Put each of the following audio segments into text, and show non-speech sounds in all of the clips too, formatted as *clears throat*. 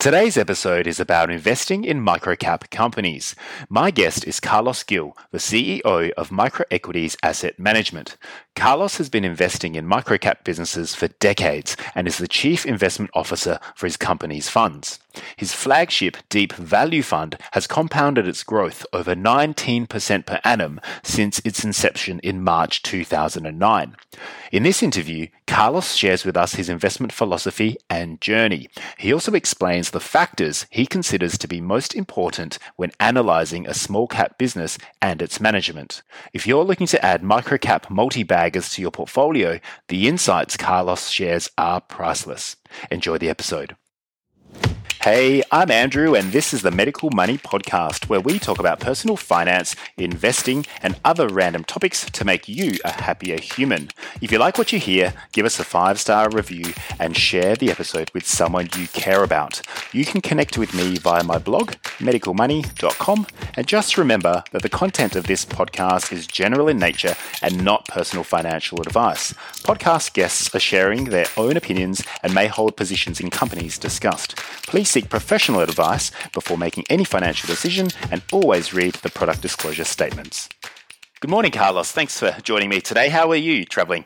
Today's episode is about investing in microcap companies. My guest is Carlos Gil, the CEO of Microequities Asset Management. Carlos has been investing in microcap businesses for decades and is the chief investment officer for his company's funds. His flagship Deep Value Fund has compounded its growth over 19% per annum since its inception in March 2009. In this interview, Carlos shares with us his investment philosophy and journey. He also explains the factors he considers to be most important when analyzing a small cap business and its management. If you're looking to add microcap multi baggers to your portfolio, the insights Carlos shares are priceless. Enjoy the episode. Hey, I'm Andrew, and this is the Medical Money Podcast, where we talk about personal finance, investing, and other random topics to make you a happier human. If you like what you hear, give us a five star review and share the episode with someone you care about. You can connect with me via my blog, medicalmoney.com, and just remember that the content of this podcast is general in nature and not personal financial advice. Podcast guests are sharing their own opinions and may hold positions in companies discussed. Please seek professional advice before making any financial decision and always read the product disclosure statements. Good morning, Carlos. Thanks for joining me today. How are you traveling?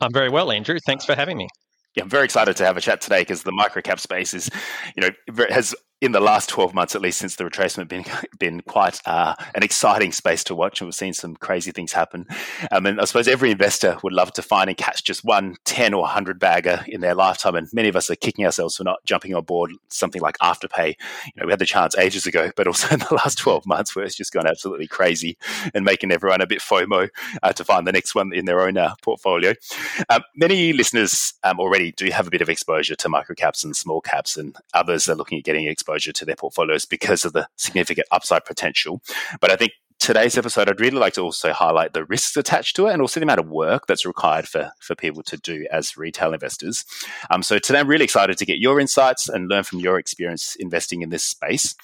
I'm very well, Andrew. Thanks for having me. Yeah, I'm very excited to have a chat today because the microcap space is, you know, has in the last 12 months, at least since the retracement, been been quite uh, an exciting space to watch, and we've seen some crazy things happen. Um, and I suppose every investor would love to find and catch just one 10 or 100 bagger in their lifetime, and many of us are kicking ourselves for not jumping on board something like Afterpay. You know, we had the chance ages ago, but also *laughs* in the last 12 months, where it's just gone absolutely crazy and making everyone a bit FOMO uh, to find the next one in their own uh, portfolio. Um, many listeners um, already do have a bit of exposure to microcaps and small caps, and others are looking at getting exposure exposure to their portfolios because of the significant upside potential. But I think today's episode, I'd really like to also highlight the risks attached to it and also the amount of work that's required for, for people to do as retail investors. Um, so today, I'm really excited to get your insights and learn from your experience investing in this space.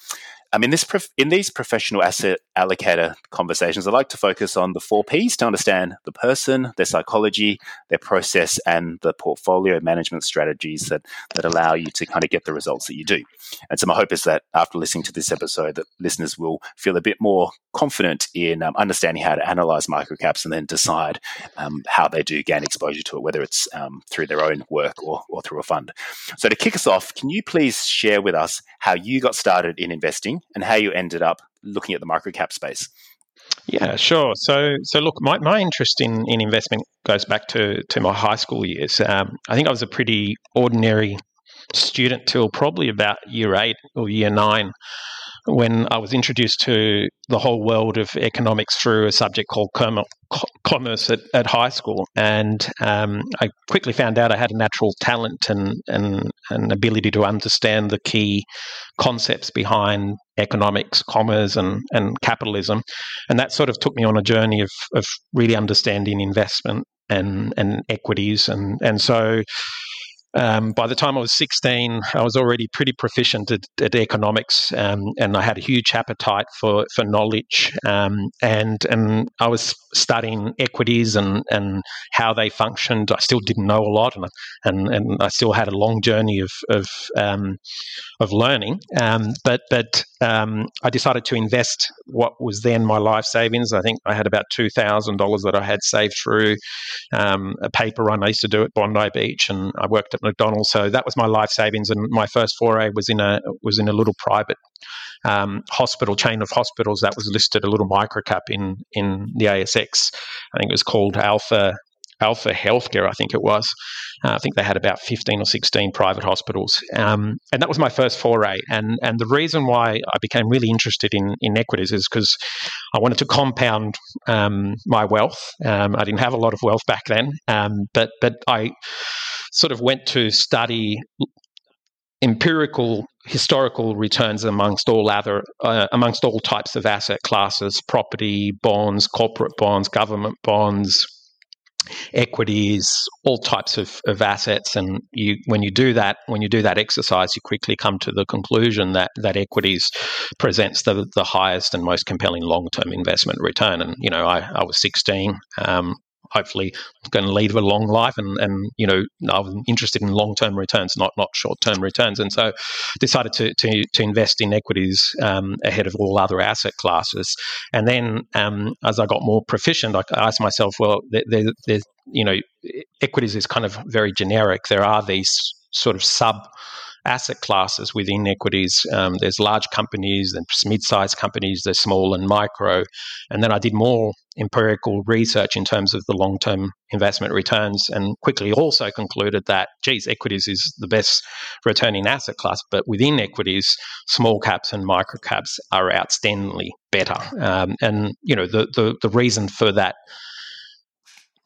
I mean, this prof- in these professional asset allocator conversations, I like to focus on the four P's to understand the person, their psychology, their process, and the portfolio management strategies that that allow you to kind of get the results that you do. And so, my hope is that after listening to this episode, that listeners will feel a bit more confident in um, understanding how to analyze microcaps and then decide um, how they do gain exposure to it, whether it's um, through their own work or, or through a fund. So, to kick us off, can you please share with us how you got started in investing? and how you ended up looking at the micro cap space. Yeah, sure. So, so look, my, my interest in, in investment goes back to, to my high school years. Um, I think I was a pretty ordinary student till probably about year eight or year nine when I was introduced to the whole world of economics through a subject called commerce at, at high school. And um, I quickly found out I had a natural talent and, and an ability to understand the key concepts behind economics, commerce, and, and capitalism. And that sort of took me on a journey of, of really understanding investment and, and equities. And, and so um, by the time I was 16, I was already pretty proficient at, at economics, um, and I had a huge appetite for for knowledge. Um, and and I was studying equities and, and how they functioned. I still didn't know a lot, and and, and I still had a long journey of of um, of learning. Um, but but um, I decided to invest what was then my life savings. I think I had about two thousand dollars that I had saved through a paper run I used to do at Bondi Beach, and I worked at McDonald's. So that was my life savings, and my first foray was in a was in a little private um, hospital chain of hospitals that was listed a little microcap in in the ASX. I think it was called Alpha Alpha Healthcare, I think it was. Uh, I think they had about 15 or 16 private hospitals. Um, and that was my first foray. And, and the reason why I became really interested in, in equities is because I wanted to compound um, my wealth. Um, I didn't have a lot of wealth back then, um, but, but I sort of went to study empirical historical returns amongst all other uh, amongst all types of asset classes property bonds corporate bonds government bonds equities all types of, of assets. And you when you do that when you do that exercise you quickly come to the conclusion that that equities presents the, the highest and most compelling long-term investment return. And you know I, I was 16 um, hopefully going to lead a long life, and and you know I'm interested in long term returns, not not short term returns, and so decided to to, to invest in equities um, ahead of all other asset classes. And then um, as I got more proficient, I asked myself, well, there, there's you know equities is kind of very generic. There are these sort of sub asset classes within equities. Um, there's large companies, there's mid-sized companies, there's small and micro. And then I did more empirical research in terms of the long-term investment returns, and quickly also concluded that, geez, equities is the best returning asset class. But within equities, small caps and micro caps are outstandingly better. Um, and you know the, the the reason for that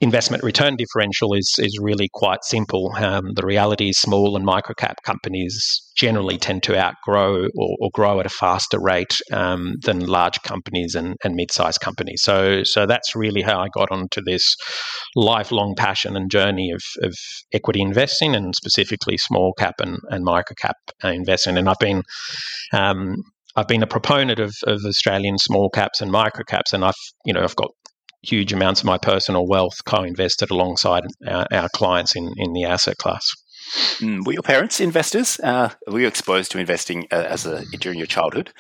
investment return differential is is really quite simple. Um, the reality is small and microcap companies generally tend to outgrow or, or grow at a faster rate um, than large companies and, and mid-sized companies. So so that's really how I got onto this lifelong passion and journey of, of equity investing and specifically small cap and, and microcap investing. And I've been um, I've been a proponent of, of Australian small caps and micro caps, and I've you know I've got huge amounts of my personal wealth co-invested alongside our, our clients in, in the asset class. Mm, were your parents investors? Uh, were you exposed to investing uh, as a during your childhood?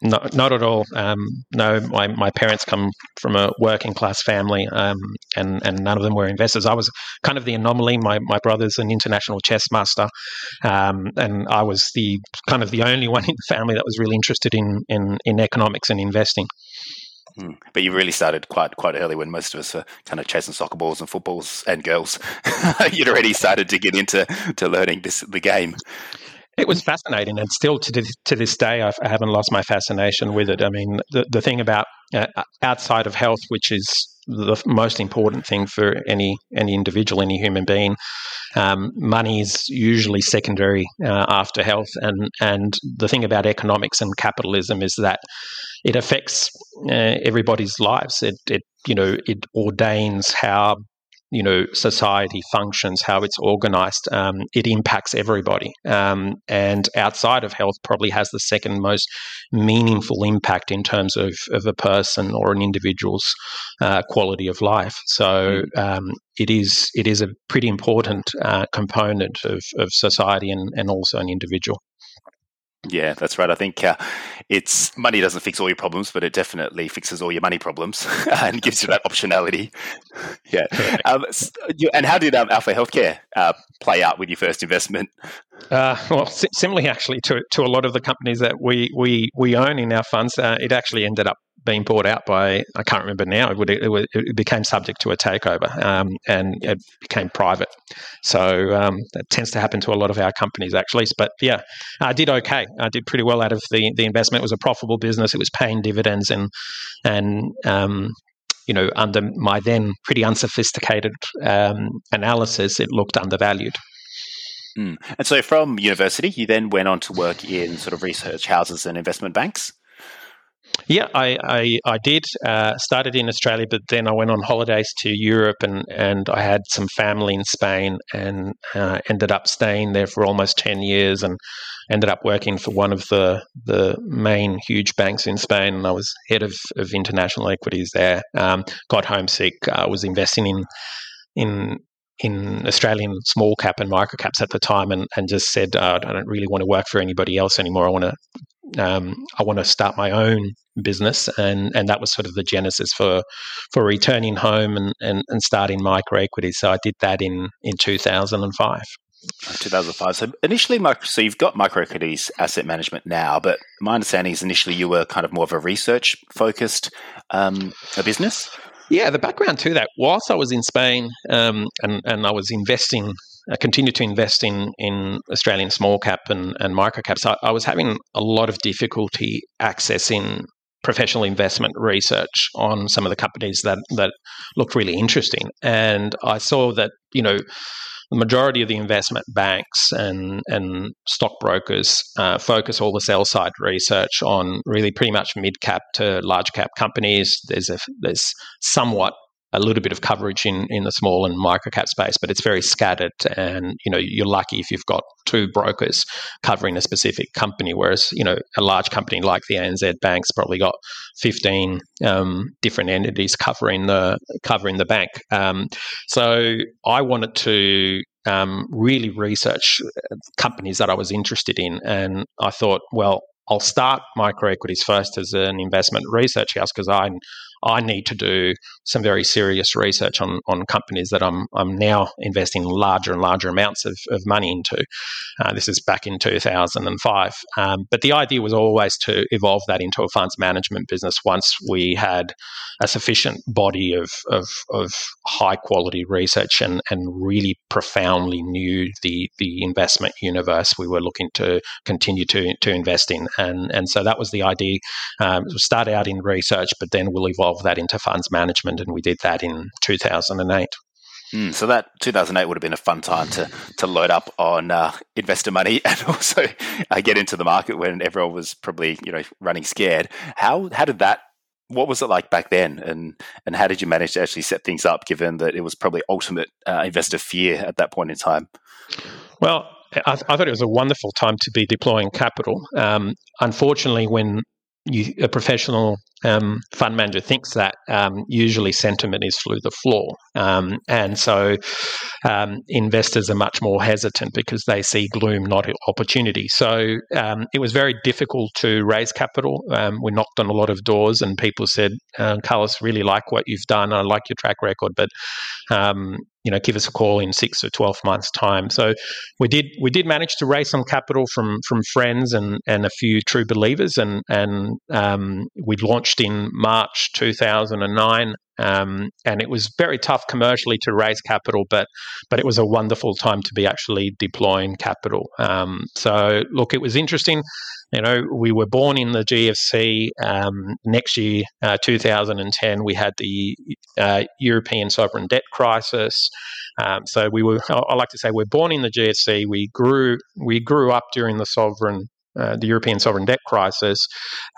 No, not at all. Um, no, my, my parents come from a working class family, um, and and none of them were investors. I was kind of the anomaly. My my brother's an international chess master, um, and I was the kind of the only *laughs* one in the family that was really interested in in, in economics and investing. Hmm. But you really started quite quite early when most of us were kind of chasing soccer balls and footballs and girls. *laughs* You'd already started to get into to learning this the game. It was fascinating, and still to this, to this day, I have not lost my fascination with it. I mean, the the thing about uh, outside of health, which is the most important thing for any any individual, any human being. Um, money is usually secondary uh, after health, and and the thing about economics and capitalism is that it affects uh, everybody's lives. It, it you know it ordains how you know society functions, how it's organized. Um, it impacts everybody, um, and outside of health, probably has the second most meaningful impact in terms of of a person or an individual's uh, quality of life. So um, it is it is a pretty important uh, component of, of society and, and also an individual. Yeah, that's right. I think uh, it's money doesn't fix all your problems, but it definitely fixes all your money problems *laughs* and gives you that optionality. *laughs* Yeah. Um, and how did um, Alpha Healthcare uh, play out with your first investment? Uh, well, similarly, actually, to, to a lot of the companies that we we, we own in our funds, uh, it actually ended up being bought out by I can't remember now. It, would, it, it became subject to a takeover um, and it became private. So um, that tends to happen to a lot of our companies actually. But yeah, I did okay. I did pretty well out of the the investment. It was a profitable business. It was paying dividends and and um, you know under my then pretty unsophisticated um, analysis, it looked undervalued. Mm. And so, from university, you then went on to work in sort of research houses and investment banks. Yeah, I I, I did. Uh, started in Australia, but then I went on holidays to Europe, and, and I had some family in Spain, and uh, ended up staying there for almost ten years, and ended up working for one of the the main huge banks in Spain. And I was head of, of international equities there. Um, got homesick. I uh, was investing in in in Australian small cap and micro caps at the time, and, and just said, uh, I don't really want to work for anybody else anymore. I want to um, I want to start my own business, and and that was sort of the genesis for for returning home and and, and starting micro equity. So I did that in in two thousand and five. 2005. So initially, so you've got microequities asset management now, but my understanding is initially you were kind of more of a research focused um, a business. Yeah, the background to that, whilst I was in Spain um, and, and I was investing I continued to invest in in Australian small cap and, and micro caps, I, I was having a lot of difficulty accessing professional investment research on some of the companies that that looked really interesting. And I saw that, you know, the majority of the investment banks and and stockbrokers uh, focus all the sell side research on really pretty much mid cap to large cap companies. There's a there's somewhat a little bit of coverage in, in the small and microcap space, but it's very scattered. And you know, you're lucky if you've got two brokers covering a specific company, whereas you know, a large company like the ANZ Bank's probably got 15 um, different entities covering the covering the bank. Um, so I wanted to um, really research companies that I was interested in, and I thought, well, I'll start microequities first as an investment research house because I I need to do some very serious research on, on companies that I'm, I'm now investing larger and larger amounts of, of money into. Uh, this is back in 2005. Um, but the idea was always to evolve that into a funds management business once we had a sufficient body of, of, of high quality research and, and really profoundly knew the, the investment universe we were looking to continue to, to invest in. And, and so that was the idea. Um, start out in research, but then we'll evolve evolve that into funds management, and we did that in 2008. Mm, so that 2008 would have been a fun time to to load up on uh, investor money *laughs* and also uh, get into the market when everyone was probably you know running scared. How how did that? What was it like back then, and and how did you manage to actually set things up, given that it was probably ultimate uh, investor fear at that point in time? Well, I, I, thought it was a wonderful time to be deploying capital. Um, unfortunately, when you, a professional um, fund manager thinks that um, usually sentiment is through the floor. Um, and so um, investors are much more hesitant because they see gloom, not opportunity. So um, it was very difficult to raise capital. Um, we knocked on a lot of doors and people said, uh, Carlos, really like what you've done. I like your track record, but you know, give us a call in six or twelve months' time. So we did we did manage to raise some capital from from friends and and a few true believers, and and we launched in March two thousand and nine. Um, and it was very tough commercially to raise capital, but but it was a wonderful time to be actually deploying capital. Um, so look, it was interesting. You know, we were born in the GFC. Um, next year, uh, 2010, we had the uh, European sovereign debt crisis. Um, so we were. I like to say we're born in the GFC. We grew. We grew up during the sovereign uh, the European sovereign debt crisis.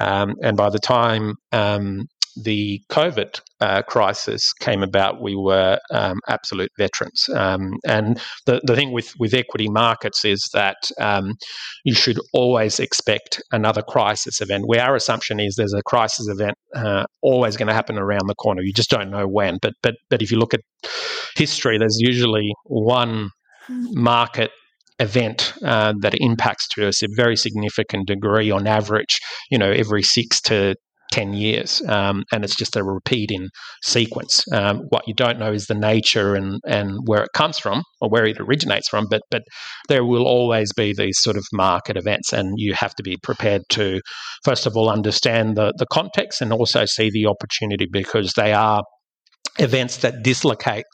Um, and by the time um, the COVID uh, crisis came about, we were um, absolute veterans. Um, and the, the thing with, with equity markets is that um, you should always expect another crisis event, where our assumption is there's a crisis event uh, always going to happen around the corner. You just don't know when. But, but, but if you look at history, there's usually one market event uh, that impacts to us a very significant degree on average, you know, every six to 10 years. Um, and it's just a repeat in sequence. Um, what you don't know is the nature and, and where it comes from or where it originates from, but, but there will always be these sort of market events, and you have to be prepared to, first of all, understand the, the context and also see the opportunity because they are events that dislocate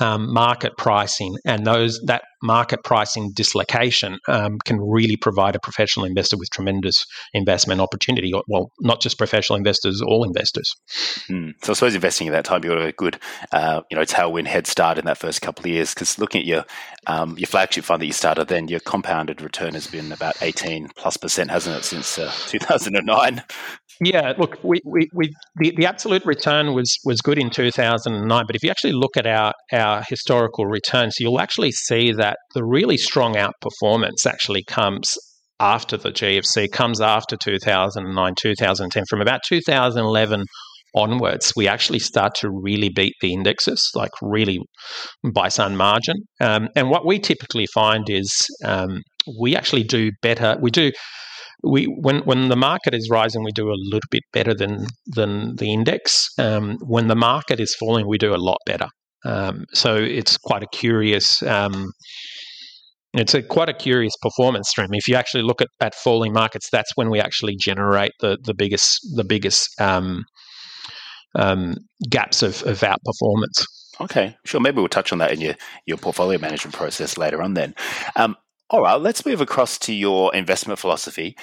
um, market pricing, and those that market pricing dislocation um, can really provide a professional investor with tremendous investment opportunity. Well, not just professional investors, all investors. Mm. So I suppose investing at that time, you got a good, uh, you know, tailwind head start in that first couple of years. Because looking at your um, your flagship fund that you started, then your compounded return has been about eighteen plus percent, hasn't it, since uh, *laughs* two thousand and nine? Yeah, look, we, we, we the, the absolute return was was good in 2009, but if you actually look at our, our historical returns, you'll actually see that the really strong outperformance actually comes after the GFC, comes after 2009, 2010. From about 2011 onwards, we actually start to really beat the indexes, like really by some margin. Um, and what we typically find is um, we actually do better. We do we when when the market is rising, we do a little bit better than than the index. Um, when the market is falling, we do a lot better. Um, so it's quite a curious. Um, it's a quite a curious performance stream. If you actually look at, at falling markets, that's when we actually generate the the biggest the biggest um, um, gaps of, of outperformance. Okay, sure. Maybe we'll touch on that in your, your portfolio management process later on. Then, um, all right, let's move across to your investment philosophy.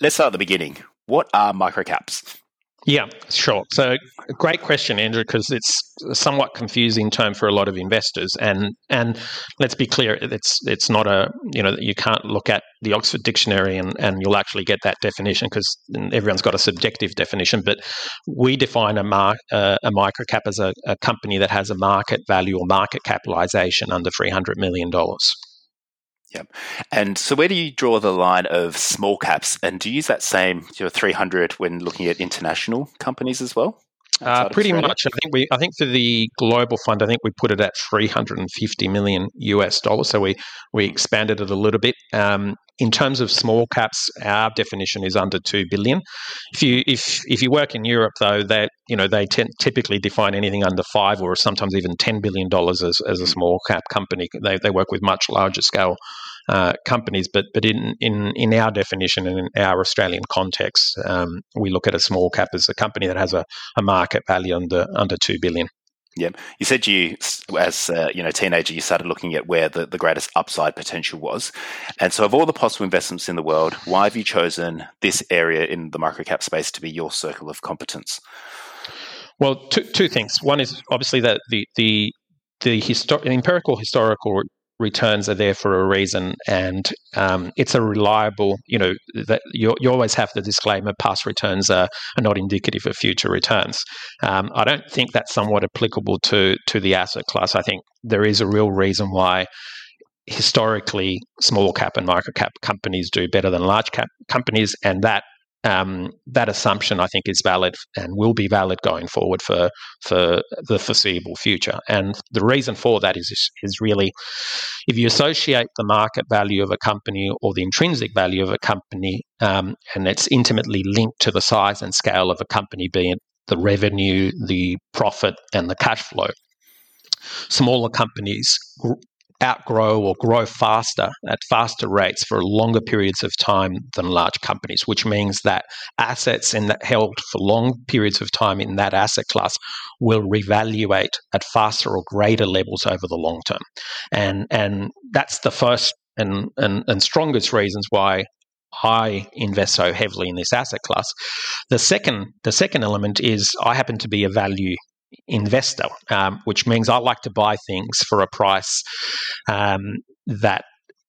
Let's start at the beginning. What are microcaps? Yeah, sure. So, great question, Andrew, because it's a somewhat confusing term for a lot of investors. And and let's be clear, it's it's not a you know you can't look at the Oxford Dictionary and, and you'll actually get that definition because everyone's got a subjective definition. But we define a, mar- uh, a microcap as a, a company that has a market value or market capitalization under $300 million. Yep. And so, where do you draw the line of small caps? And do you use that same your 300 when looking at international companies as well? Uh, pretty much. I think we. I think for the global fund, I think we put it at 350 million US dollars. So we we expanded it a little bit. Um, in terms of small caps, our definition is under two billion. If you if if you work in Europe, though, that you know they t- typically define anything under five or sometimes even ten billion dollars as, as a small cap company. They they work with much larger scale uh, companies, but but in, in in our definition and in our Australian context, um, we look at a small cap as a company that has a, a market value under under two billion. Yeah, you said you, as uh, you know, teenager, you started looking at where the, the greatest upside potential was, and so of all the possible investments in the world, why have you chosen this area in the microcap space to be your circle of competence? Well, two, two things. One is obviously that the the the histor- empirical historical returns are there for a reason, and um, it's a reliable. You know that you, you always have the disclaimer: past returns are, are not indicative of future returns. Um, I don't think that's somewhat applicable to to the asset class. I think there is a real reason why historically small cap and micro cap companies do better than large cap companies, and that um, that assumption I think is valid and will be valid going forward for for the foreseeable future. And the reason for that is is really if you associate the market value of a company or the intrinsic value of a company, um, and it's intimately linked to the size and scale of a company, being the revenue, the profit, and the cash flow. Smaller companies outgrow or grow faster at faster rates for longer periods of time than large companies, which means that assets in that held for long periods of time in that asset class will revaluate at faster or greater levels over the long term. And and that's the first and, and, and strongest reasons why I invest so heavily in this asset class. The second, the second element is I happen to be a value investor, um, which means I like to buy things for a price um, that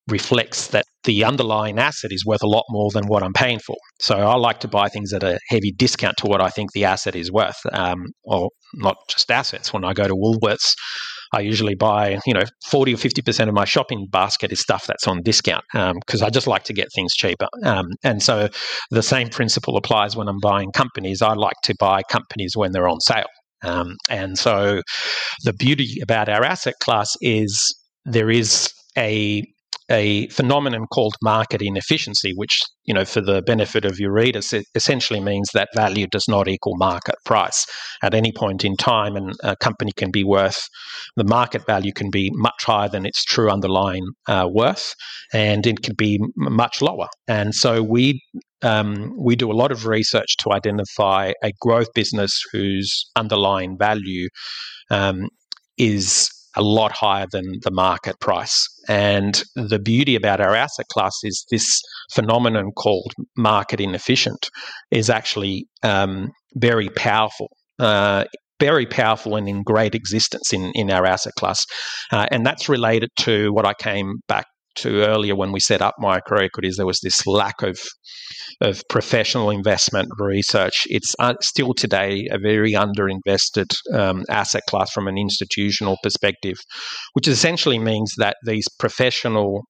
reflects that the underlying asset is worth a lot more than what I'm paying for. So I like to buy things at a heavy discount to what I think the asset is worth, um, or not just assets. When I go to Woolworths, I usually buy, you know, 40 or 50% of my shopping basket is stuff that's on discount because um, I just like to get things cheaper. Um, and so the same principle applies when I'm buying companies. I like to buy companies when they're on sale. Um, and so the beauty about our asset class is there is a a phenomenon called market inefficiency, which, you know, for the benefit of your readers, it essentially means that value does not equal market price at any point in time. And a company can be worth, the market value can be much higher than its true underlying uh, worth, and it can be much lower. And so we um, we do a lot of research to identify a growth business whose underlying value um, is a lot higher than the market price. And the beauty about our asset class is this phenomenon called market inefficient is actually um, very powerful. Uh, very powerful and in great existence in, in our asset class. Uh, and that's related to what I came back to earlier when we set up micro equities, there was this lack of of professional investment research. It's uh, still today a very underinvested um, asset class from an institutional perspective, which essentially means that these professional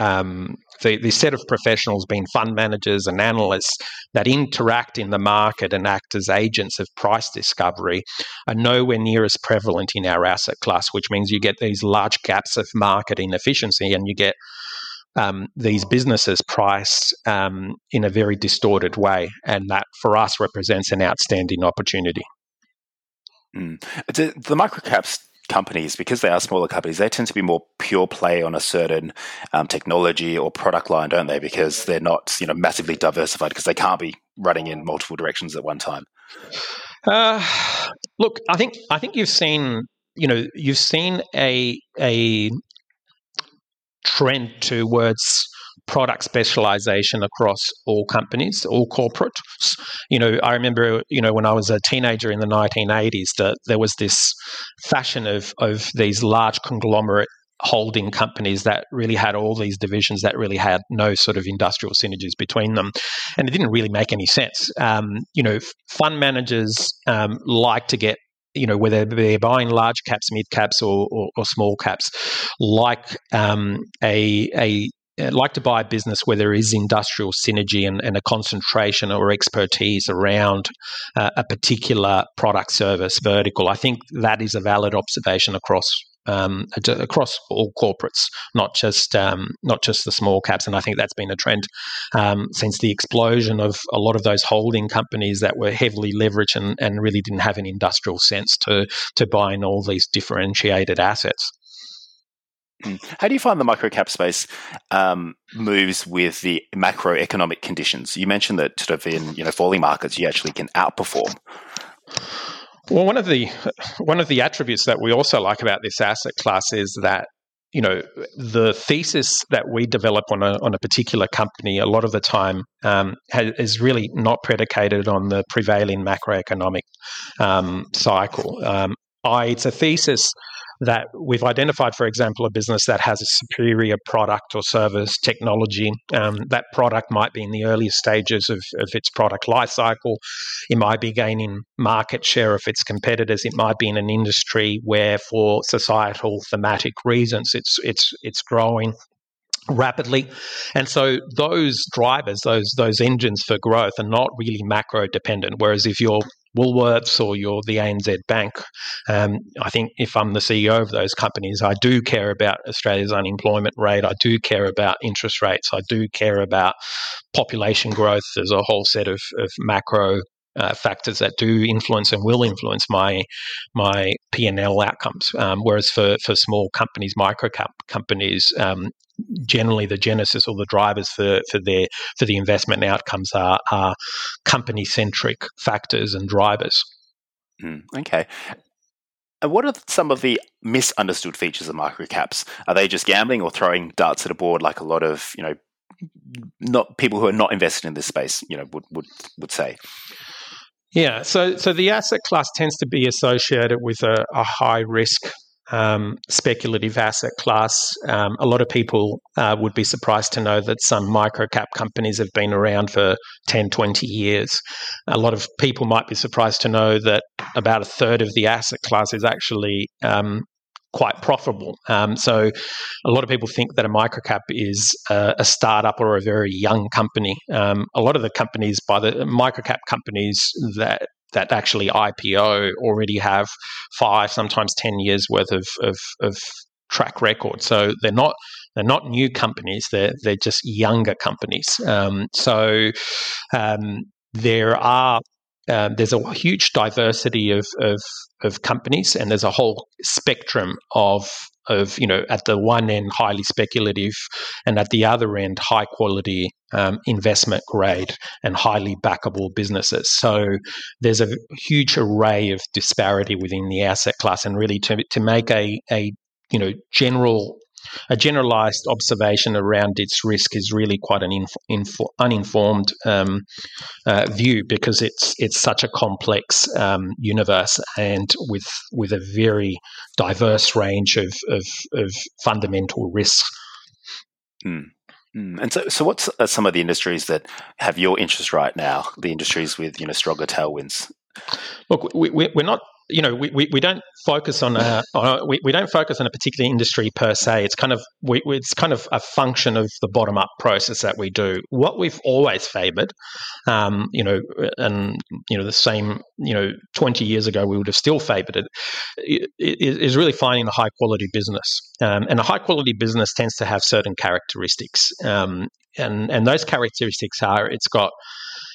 um, the, the set of professionals being fund managers and analysts that interact in the market and act as agents of price discovery are nowhere near as prevalent in our asset class, which means you get these large gaps of market inefficiency and you get um, these businesses priced um, in a very distorted way. And that for us represents an outstanding opportunity. Mm. The, the microcaps companies, because they are smaller companies, they tend to be more pure play on a certain um, technology or product line, don't they? Because they're not, you know, massively diversified because they can't be running in multiple directions at one time. Uh, look, I think I think you've seen, you know, you've seen a a trend towards product specialization across all companies, all corporates. You know, I remember, you know, when I was a teenager in the 1980s, that there was this fashion of, of these large conglomerate holding companies that really had all these divisions that really had no sort of industrial synergies between them, and it didn't really make any sense. Um, you know, fund managers um, like to get you know whether they're buying large caps, mid caps, or, or, or small caps, like um, a a like to buy a business where there is industrial synergy and, and a concentration or expertise around uh, a particular product service vertical. I think that is a valid observation across um, across all corporates, not just um, not just the small caps. And I think that's been a trend um, since the explosion of a lot of those holding companies that were heavily leveraged and, and really didn't have an industrial sense to to buying all these differentiated assets. Hmm. How do you find the microcap space um, moves with the macroeconomic conditions? You mentioned that sort of in you know falling markets, you actually can outperform. Well, one of the one of the attributes that we also like about this asset class is that you know the thesis that we develop on a on a particular company a lot of the time um, has, is really not predicated on the prevailing macroeconomic um, cycle. Um, It's a thesis that we've identified, for example, a business that has a superior product or service technology. Um, that product might be in the earliest stages of, of its product life cycle. It might be gaining market share of its competitors. It might be in an industry where, for societal thematic reasons, it's it's it's growing rapidly. And so those drivers, those those engines for growth are not really macro dependent. Whereas if you're Woolworths or you're the ANZ Bank. Um, I think if I'm the CEO of those companies, I do care about Australia's unemployment rate. I do care about interest rates. I do care about population growth. There's a whole set of, of macro uh, factors that do influence and will influence my my P and L outcomes. Um, whereas for for small companies, micro companies, um, generally the genesis or the drivers for, for their for the investment outcomes are, are company centric factors and drivers. Mm, okay. And what are some of the misunderstood features of microcaps? Are they just gambling or throwing darts at a board like a lot of you know not people who are not invested in this space you know would would, would say? Yeah, so so the asset class tends to be associated with a, a high risk um, speculative asset class. Um, a lot of people uh, would be surprised to know that some microcap companies have been around for 10, 20 years. A lot of people might be surprised to know that about a third of the asset class is actually um, quite profitable. Um, so, a lot of people think that a microcap is a, a startup or a very young company. Um, a lot of the companies, by the microcap companies that that actually IPO already have five, sometimes ten years worth of, of, of track record. So they're not they're not new companies. They're they're just younger companies. Um, so um, there are um, there's a huge diversity of, of, of companies, and there's a whole spectrum of of you know at the one end highly speculative, and at the other end high quality um, investment grade and highly backable businesses. So there's a huge array of disparity within the asset class, and really to to make a a you know general a generalized observation around its risk is really quite an inf- inf- uninformed um, uh, view because it's it's such a complex um, universe and with with a very diverse range of of, of fundamental risks. Mm. And so, so what's uh, some of the industries that have your interest right now? The industries with you know stronger tailwinds. Look, we, we're not you know, we, we, we don't focus on a, on a, we, we don't focus on a particular industry per se. It's kind of we, it's kind of a function of the bottom up process that we do. What we've always favoured, um, you know, and you know the same, you know, twenty years ago we would have still favoured it, is really finding a high quality business, um, and a high quality business tends to have certain characteristics, um, and and those characteristics are it's got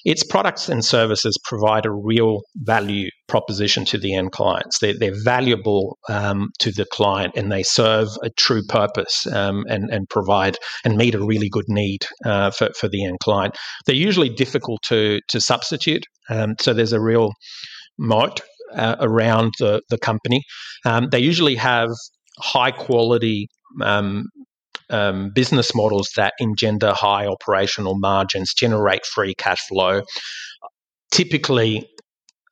its products and services provide a real value proposition to the end clients. They're, they're valuable um, to the client and they serve a true purpose um, and, and provide and meet a really good need uh, for, for the end client. They're usually difficult to, to substitute. Um, so there's a real moat uh, around the, the company. Um, they usually have high quality um, um, business models that engender high operational margins, generate free cash flow. Typically,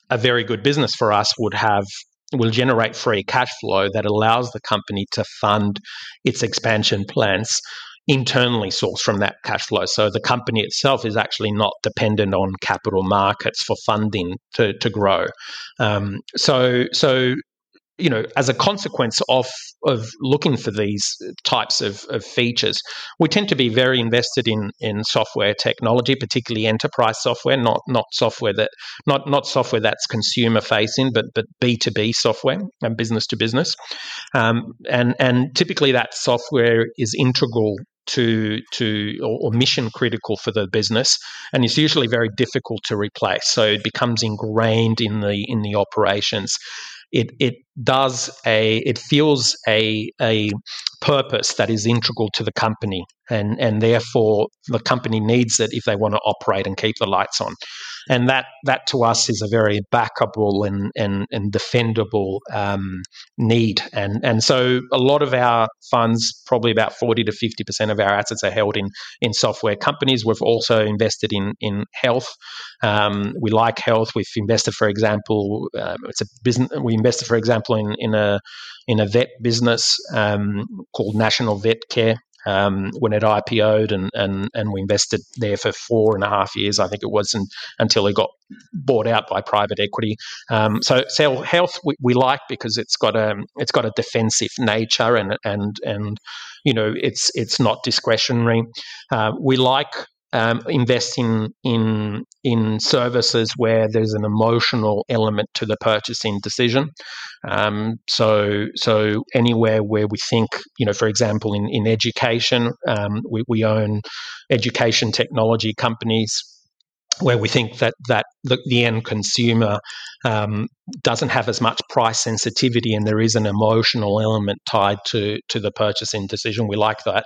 a very good business for us would have will generate free cash flow that allows the company to fund its expansion plans internally sourced from that cash flow. So the company itself is actually not dependent on capital markets for funding to, to grow. Um, so so you know, as a consequence of of looking for these types of, of features, we tend to be very invested in in software technology, particularly enterprise software, not not software that not not software that's consumer facing, but but B two B software and business to business, um, and and typically that software is integral to to or, or, mission critical for the business and it's usually very difficult to replace. So it becomes ingrained in the in the operations it it does a it feels a a purpose that is integral to the company and and therefore the company needs it if they want to operate and keep the lights on and that that to us is a very backable and and, and defendable um, need. And and so a lot of our funds probably about 40 to 50 percent of our assets are held in in software companies. We've also invested in in health. Um, we like health. We've invested for example um, it's a business we invested for example in in a in a vet business um, called National Vet Care um, when it IPO'd, and, and and we invested there for four and a half years, I think it was, and, until it got bought out by private equity. Um, so, so health we, we, like because it's got a it's got a defensive nature, and and and you know it's it's not discretionary. Uh, we like um, investing in in in services where there's an emotional element to the purchasing decision. Um, so so anywhere where we think, you know, for example, in in education, um, we, we own education technology companies where we think that that the, the end consumer um, doesn't have as much price sensitivity and there is an emotional element tied to to the purchasing decision. We like that.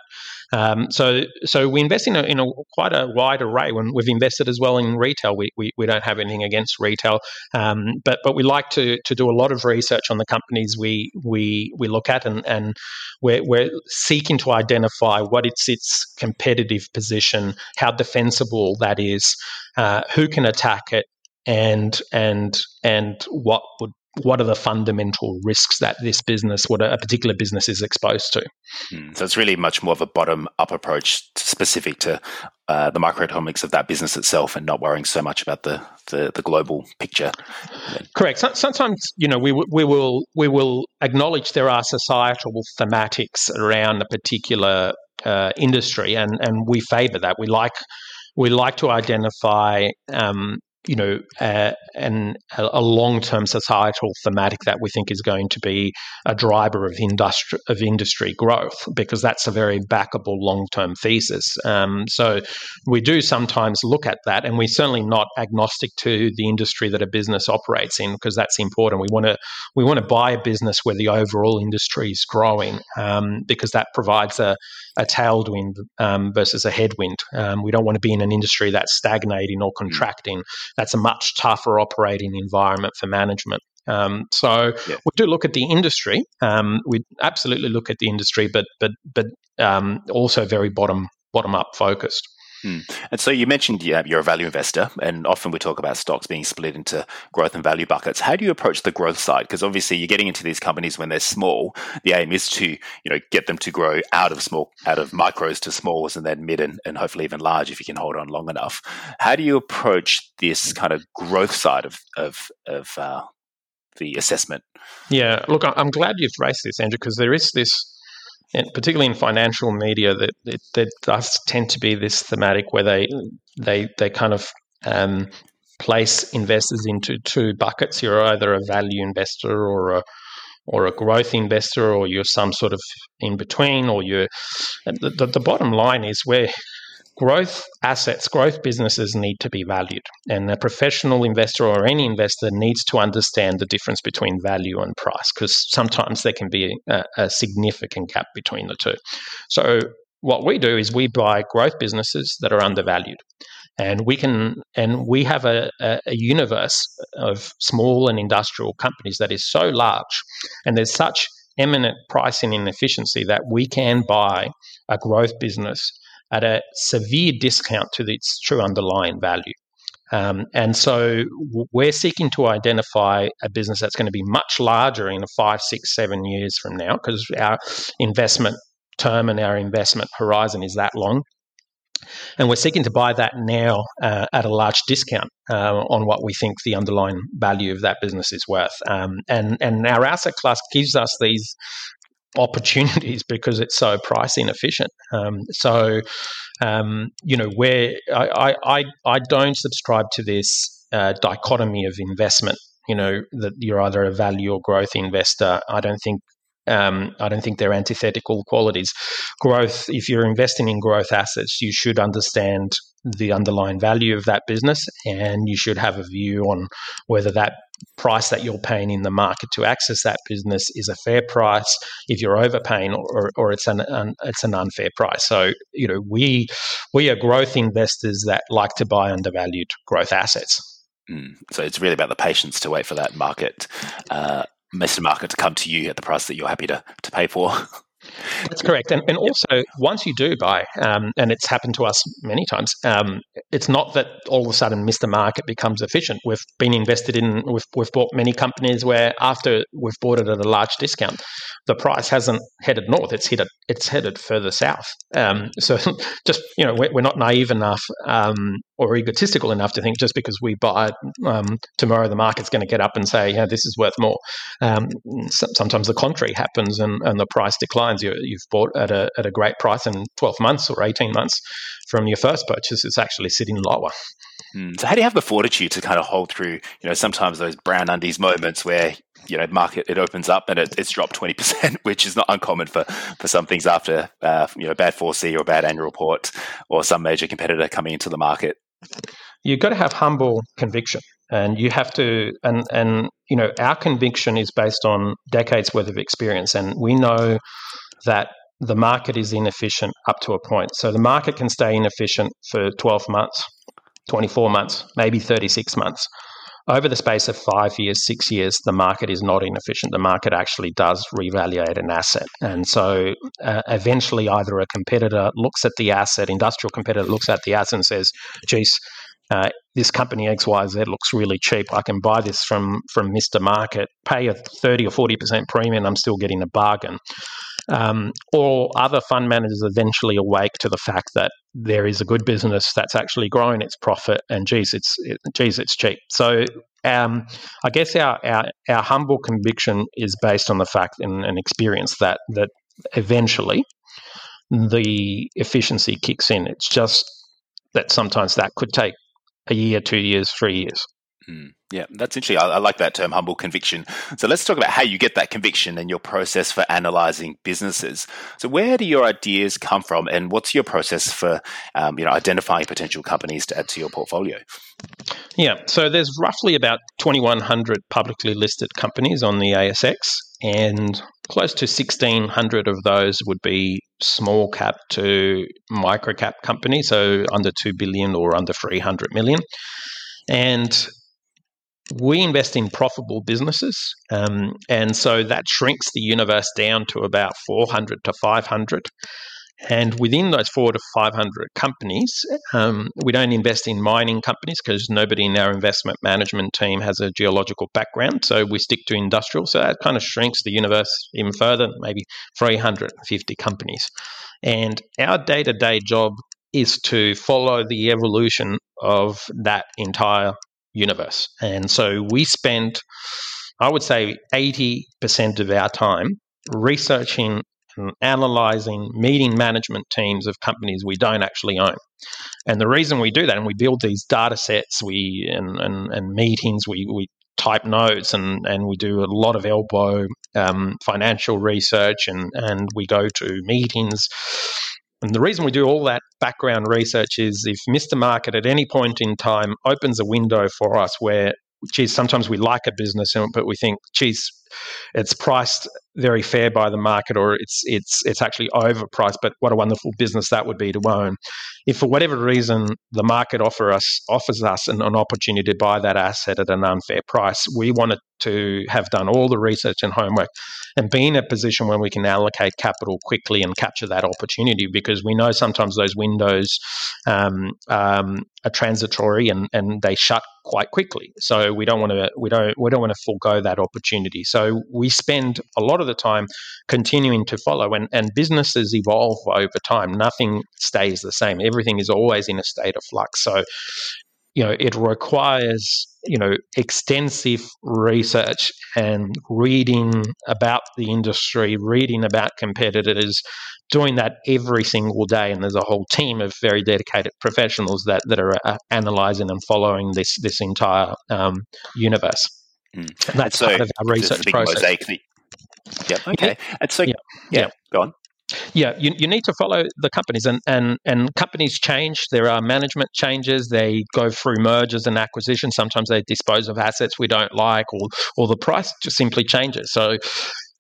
Um, so so we invest in a, in a quite a wide array. When we've invested as well in retail, we, we, we don't have anything against retail, um, but but we like to to do a lot of research on the companies we we we look at, and and we're, we're seeking to identify what its its competitive position, how defensible that is, uh, who can attack it, and and and what would what are the fundamental risks that this business, what a particular business is exposed to. Mm, so it's really much more of a bottom up approach specific to uh, the microeconomics of that business itself and not worrying so much about the, the, the global picture. Correct. So, sometimes, you know, we, we, will, we will acknowledge there are societal thematics around a particular uh, industry and, and we favor that. We like we like to identify um, you know, uh, an, a long-term societal thematic that we think is going to be a driver of industry of industry growth because that's a very backable long-term thesis. Um, so we do sometimes look at that, and we're certainly not agnostic to the industry that a business operates in because that's important. We want to we want to buy a business where the overall industry is growing um, because that provides a a tailwind um, versus a headwind. Um, we don't want to be in an industry that's stagnating or hmm. contracting. That's a much tougher operating environment for management. Um, so yeah. we do look at the industry. Um, we absolutely look at the industry, but but but um, also very bottom bottom up focused. Hmm. And so you mentioned yeah, you're a value investor, and often we talk about stocks being split into growth and value buckets. How do you approach the growth side? Because obviously you're getting into these companies when they're small. The aim is to you know get them to grow out of small, out of micros to smalls, and then mid and, and hopefully even large if you can hold on long enough. How do you approach this kind of growth side of of, of uh, the assessment? Yeah, look, I'm glad you've raised this, Andrew, because there is this and particularly in financial media, that there does tend to be this thematic where they they they kind of um, place investors into two buckets. You're either a value investor or a or a growth investor, or you're some sort of in between, or you're. The, the, the bottom line is where growth assets, growth businesses need to be valued. And a professional investor or any investor needs to understand the difference between value and price because sometimes there can be a, a, significant gap between the two. So, what we do is we buy growth businesses that are undervalued. And we can, and we have a, a, a universe of small and industrial companies that is so large, and there's such eminent pricing inefficiency that we can buy a growth business at a severe discount to its true underlying value. Um, and so we're seeking to identify a business that's going to be much larger in five, six, seven years from now because our investment term and our investment horizon is that long. And we're seeking to buy that now uh, at a large discount uh, on what we think the underlying value of that business is worth. Um, and, and our asset class gives us these opportunities *laughs* because it's so price inefficient. Um, so, um, you know, where I, I, I don't subscribe to this uh, dichotomy of investment. You know that you're either a value or growth investor. I don't think um, I don't think they're antithetical qualities. Growth, if you're investing in growth assets, you should understand the underlying value of that business and you should have a view on whether that price that you're paying in the market to access that business is a fair price if you're overpaying or, or it's an, an it's an unfair price so you know we we are growth investors that like to buy undervalued growth assets mm. so it's really about the patience to wait for that market uh, Mr. Market to come to you at the price that you're happy to, to pay for. *laughs* That's correct. And, and also, once you do buy, um, and it's happened to us many times, um, it's not that all of a sudden Mr. Market becomes efficient. We've been invested in, we've, we've bought many companies where after we've bought it at a large discount, the price hasn't headed north, it's headed, it's headed further south. Um, so *laughs* just, you know, we're, we're not naive enough um, or egotistical enough to think just because we buy it um, tomorrow, the market's going to get up and say, yeah, this is worth more. Um, sometimes the contrary happens and, and the price declines. You, have bought at a, at a great price in 12 months or 18 months from your first purchase, it's actually sitting lower. Mm. So how do you have the fortitude to kind of hold through, you know, sometimes those brown undies moments where, you know, market, it opens up and it, it's dropped 20%, *laughs* which is not uncommon for, for some things after, uh, you know, a bad 4C or bad annual report or some major competitor coming into the market you've got to have humble conviction and you have to and and you know our conviction is based on decades worth of experience and we know that the market is inefficient up to a point. So the market can stay inefficient for 12 months 24 months maybe 36 months over the space of five years, six years, the market is not inefficient. The market actually does revaluate an asset. And so uh, eventually, either a competitor looks at the asset, industrial competitor looks at the asset and says, geez, uh, this company XYZ looks really cheap. I can buy this from, from Mr. Market, pay a 30 or 40% premium, I'm still getting a bargain. Um, or other fund managers eventually awake to the fact that there is a good business that's actually growing its profit, and geez, it's it, geez, it's cheap. So, um, I guess our, our our humble conviction is based on the fact and, and experience that that eventually the efficiency kicks in. It's just that sometimes that could take a year, two years, three years. Mm, yeah, that's interesting. I, I, like that term, humble conviction. So let's talk about how you get that conviction and your process for analyzing businesses. So where do your ideas come from, and what's your process for um, you know identifying potential companies to add to your portfolio? Yeah, so there's roughly about 2,100 publicly listed companies on the ASX, and close to 1,600 of those would be small cap to micro cap companies, so under 2 billion or under 300 million. And we invest in profitable businesses. Um, and so that shrinks the universe down to about 400 to 500. And within those four to 500 companies, um, we don't invest in mining companies because nobody in our investment management team has a geological background. So we stick to industrial. So that kind of shrinks the universe even further, maybe 350 companies. And our day to day job is to follow the evolution of that entire universe. And so we spend, I would say, 80% of our time researching and analyzing, meeting management teams of companies we don't actually own. And the reason we do that, and we build these data sets, we and, and, and meetings, we, we type notes and, and we do a lot of elbow um, financial research and, and we go to meetings and the reason we do all that background research is if Mr. Market at any point in time opens a window for us where, geez, sometimes we like a business, but we think, geez, it's priced very fair by the market or it's it's it's actually overpriced but what a wonderful business that would be to own if for whatever reason the market offer us offers us an, an opportunity to buy that asset at an unfair price we wanted to have done all the research and homework and be in a position where we can allocate capital quickly and capture that opportunity because we know sometimes those windows um, um, are transitory and, and they shut quite quickly. So we don't want to we don't we don't want to forego that opportunity. So we spend a lot of the time continuing to follow and, and businesses evolve over time. Nothing stays the same. Everything is always in a state of flux. So you know it requires you know extensive research and reading about the industry reading about competitors doing that every single day and there's a whole team of very dedicated professionals that, that are uh, analyzing and following this this entire um, universe mm. and that's so part of our research process yeah okay and so yeah, yeah, yeah. go on yeah, you, you need to follow the companies, and, and, and companies change. There are management changes. They go through mergers and acquisitions. Sometimes they dispose of assets we don't like, or, or the price just simply changes. So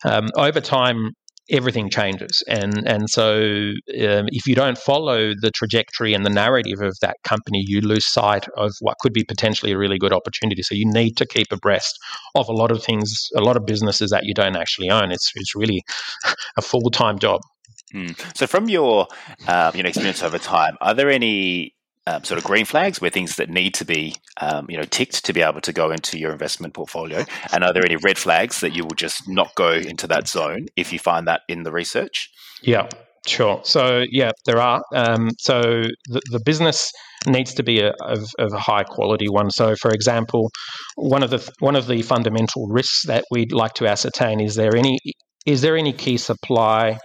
um, over time, everything changes. And, and so um, if you don't follow the trajectory and the narrative of that company, you lose sight of what could be potentially a really good opportunity. So you need to keep abreast of a lot of things, a lot of businesses that you don't actually own. It's, it's really *laughs* a full time job. Mm. So, from your um, you know experience over time, are there any um, sort of green flags where things that need to be um, you know ticked to be able to go into your investment portfolio, and are there any red flags that you will just not go into that zone if you find that in the research? Yeah, sure. So yeah, there are. Um, so the, the business needs to be a, of, of, a high quality one. So, for example, one of the one of the fundamental risks that we'd like to ascertain is there any is there any key supply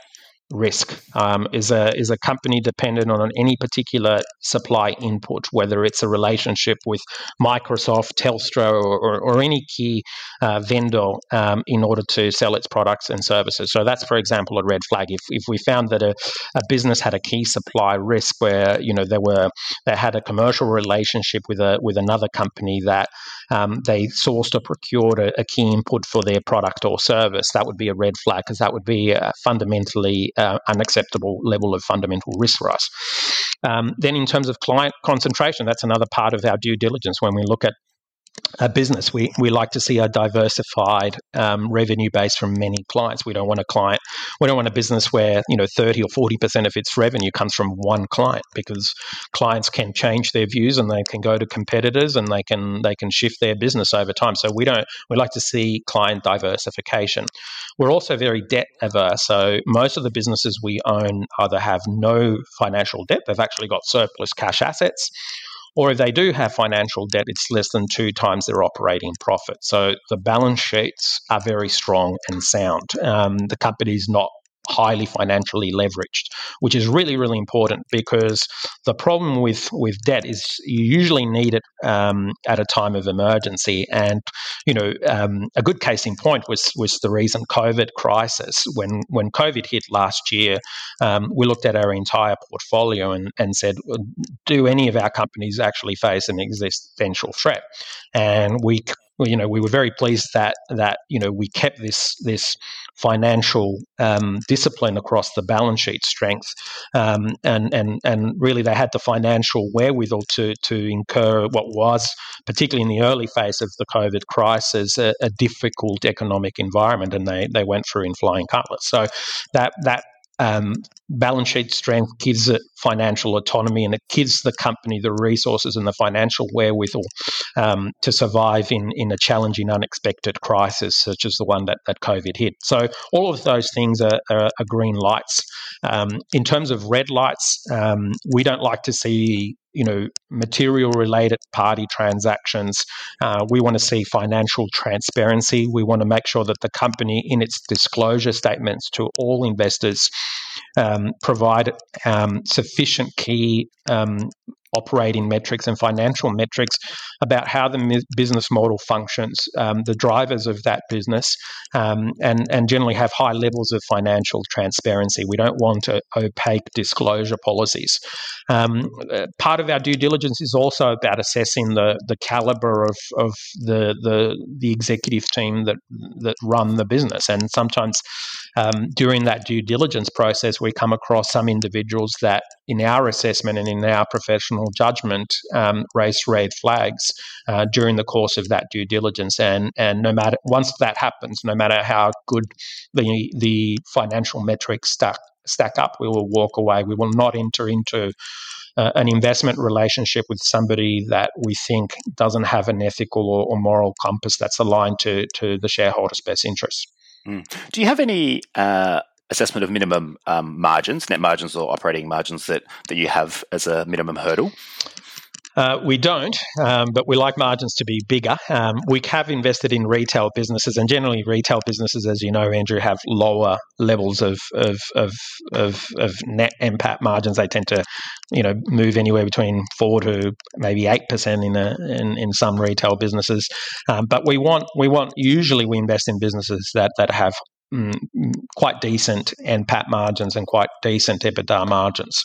risk? Um, is a is a company dependent on any particular supply input, whether it's a relationship with Microsoft, Telstra, or, or, or any key uh, vendor um, in order to sell its products and services? So that's, for example, a red flag. If if we found that a, a business had a key supply risk where you know they were they had a commercial relationship with a with another company that um, they sourced or procured a, a, key input for their product or service, that would be a red flag because that would be uh, fundamentally uh, unacceptable level of fundamental risk for us. Um, then, in terms of client concentration, that's another part of our due diligence when we look at a business. We, we like to see a diversified um, revenue base from many clients. We don't want a client, we don't want a business where you know thirty or forty percent of its revenue comes from one client because clients can change their views and they can go to competitors and they can they can shift their business over time. So we don't we like to see client diversification. We're also very debt averse. So most of the businesses we own either have no financial debt, they've actually got surplus cash assets or if they do have financial debt, it's less than two times their operating profit. So the balance sheets are very strong and sound. Um, the company's not highly financially leveraged, which is really, really important because the problem with, with debt is you usually need it um, at a time of emergency. And, you know, um, a good case in point was, was the recent COVID crisis. When, when COVID hit last year, um, we looked at our entire portfolio and, and said, do any of our companies actually face an existential threat? And we you know, we were very pleased that that you know we kept this this financial um, discipline across the balance sheet strength, um, and and and really they had the financial wherewithal to to incur what was particularly in the early phase of the COVID crisis a, a difficult economic environment, and they they went through in flying colours. So that that um, balance sheet strength gives it financial autonomy and it gives the company the resources and the financial wherewithal um, to survive in, in a challenging, unexpected crisis such as the one that, that COVID hit. So, all of those things are, are, are green lights. Um, in terms of red lights, um, we don't like to see you know material related party transactions. Uh, we want to see financial transparency. We want to make sure that the company, in its disclosure statements to all investors, um, provide um, sufficient key um, operating metrics and financial metrics about how the business model functions, um, the drivers of that business, um, and and generally have high levels of financial transparency. We don't want opaque disclosure policies. Um, uh, part of our due diligence is also about assessing the the caliber of, of the, the the executive team that that run the business, and sometimes um, during that due diligence process, we come across some individuals that, in our assessment and in our professional judgment, um, raise red flags uh, during the course of that due diligence. And and no matter once that happens, no matter how good the the financial metrics stack stack up, we will walk away. We will not enter into uh, an investment relationship with somebody that we think doesn't have an ethical or, or moral compass that's aligned to to the shareholders' best interests. Mm. Do you have any uh, assessment of minimum um, margins, net margins or operating margins that, that you have as a minimum hurdle? Uh, we don't, um, but we like margins to be bigger. Um, we have invested in retail businesses, and generally, retail businesses, as you know, Andrew, have lower levels of of of, of, of net NPAT margins. They tend to, you know, move anywhere between four to maybe eight percent in, a, in in some retail businesses. Um, but we want we want usually we invest in businesses that that have mm, quite decent NPAT margins and quite decent EBITDA margins.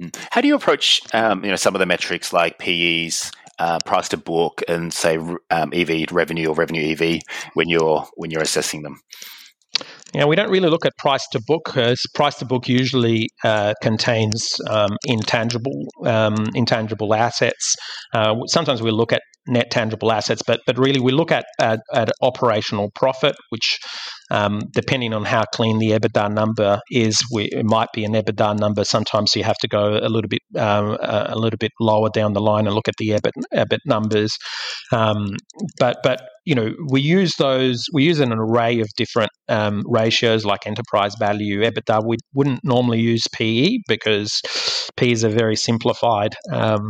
Mm. How do you approach um, you know some of the metrics like PEs, uh, price to book, and say um, EV revenue or revenue EV when you're when you're assessing them? Yeah, we don't really look at price to book. because price to book usually uh, contains um, intangible um, intangible assets. Uh, sometimes we look at net tangible assets, but but really we look at at, at operational profit, which um, depending on how clean the EBITDA number is, we, it might be an EBITDA number. Sometimes you have to go a little bit um, a little bit lower down the line and look at the EBIT, EBIT numbers. Um, but but you know we use those we use an array of different um, ratios like enterprise value, EBITDA. We wouldn't normally use PE because PE is a very simplified um,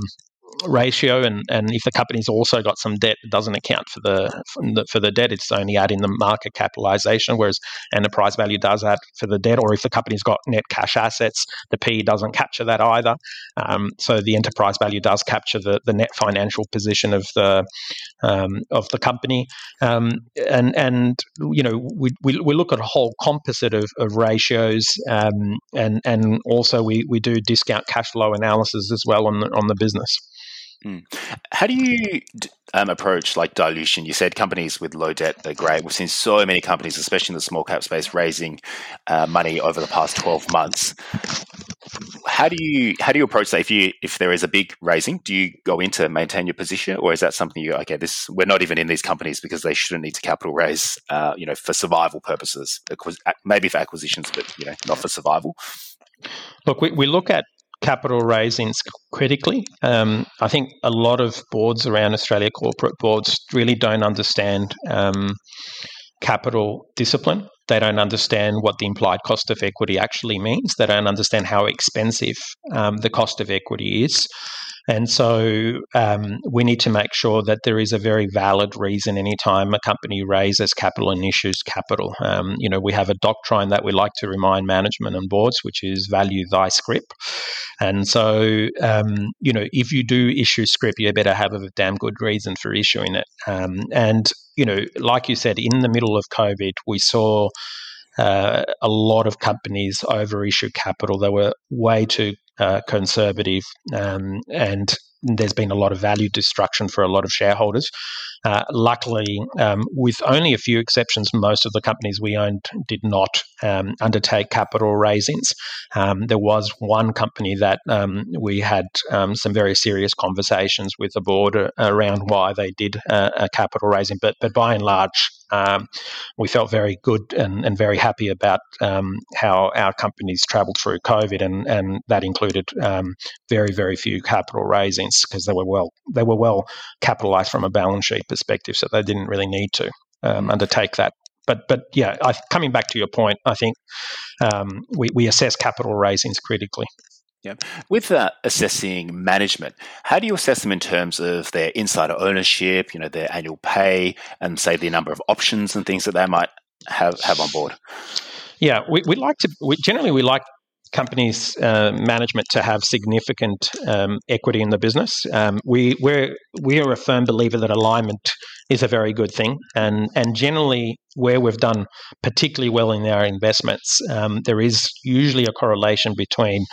ratio, and, and if the company's also got some debt, it doesn't account for the for the debt. It's only adding the market capitalization, whereas enterprise value does add for the debt. Or if the company's got net cash assets, the PE doesn't capture that either. Um, so the enterprise value does capture the, the net financial position of the um, of the company, um, and and you know we, we, we look at a whole composite of, of ratios, um, and and also we, we do discount cash flow analysis as well on the on the business. Mm. How do you um, approach like dilution? You said companies with low debt they're great. We've seen so many companies, especially in the small cap space, raising uh, money over the past twelve months. How do you how do you approach that? If you if there is a big raising, do you go in to maintain your position, or is that something you okay? This we're not even in these companies because they shouldn't need to capital raise, uh, you know, for survival purposes. Maybe for acquisitions, but you know, not for survival. Look, we, we look at capital raisings critically. Um, I think a lot of boards around Australia, corporate boards, really don't understand um, capital discipline. They don't understand what the implied cost of equity actually means. They don't understand how expensive um, the cost of equity is. And so um, we need to make sure that there is a very valid reason anytime a company raises capital and issues capital. Um, you know, we have a doctrine that we like to remind management and boards, which is value thy scrip. And so, um, you know, if you do issue scrip, you better have a damn good reason for issuing it. Um, and, you know, like you said, in the middle of COVID, we saw uh, a lot of companies overissue capital. They were way too uh, conservative, um, and there's been a lot of value destruction for a lot of shareholders. Uh, luckily, um, with only a few exceptions, most of the companies we owned did not um, undertake capital raisings. Um, there was one company that um, we had um, some very serious conversations with the board uh, around why they did uh, a capital raising, but but by and large, um, we felt very good and, and very happy about um, how our companies travelled through COVID, and, and that included um, very very few capital raisings because they were well they were well capitalised from a balance sheet perspective, so they didn't really need to um, undertake that. But but yeah, I, coming back to your point, I think um, we, we assess capital raisings critically. Yeah. With uh, assessing management, how do you assess them in terms of their insider ownership, you know, their annual pay, and say the number of options and things that they might have have on board? Yeah, we, we like to we, generally we like companies' uh, management to have significant um, equity in the business. Um, we we're we are a firm believer that alignment is a very good thing, and and generally where we've done particularly well in our investments, um, there is usually a correlation between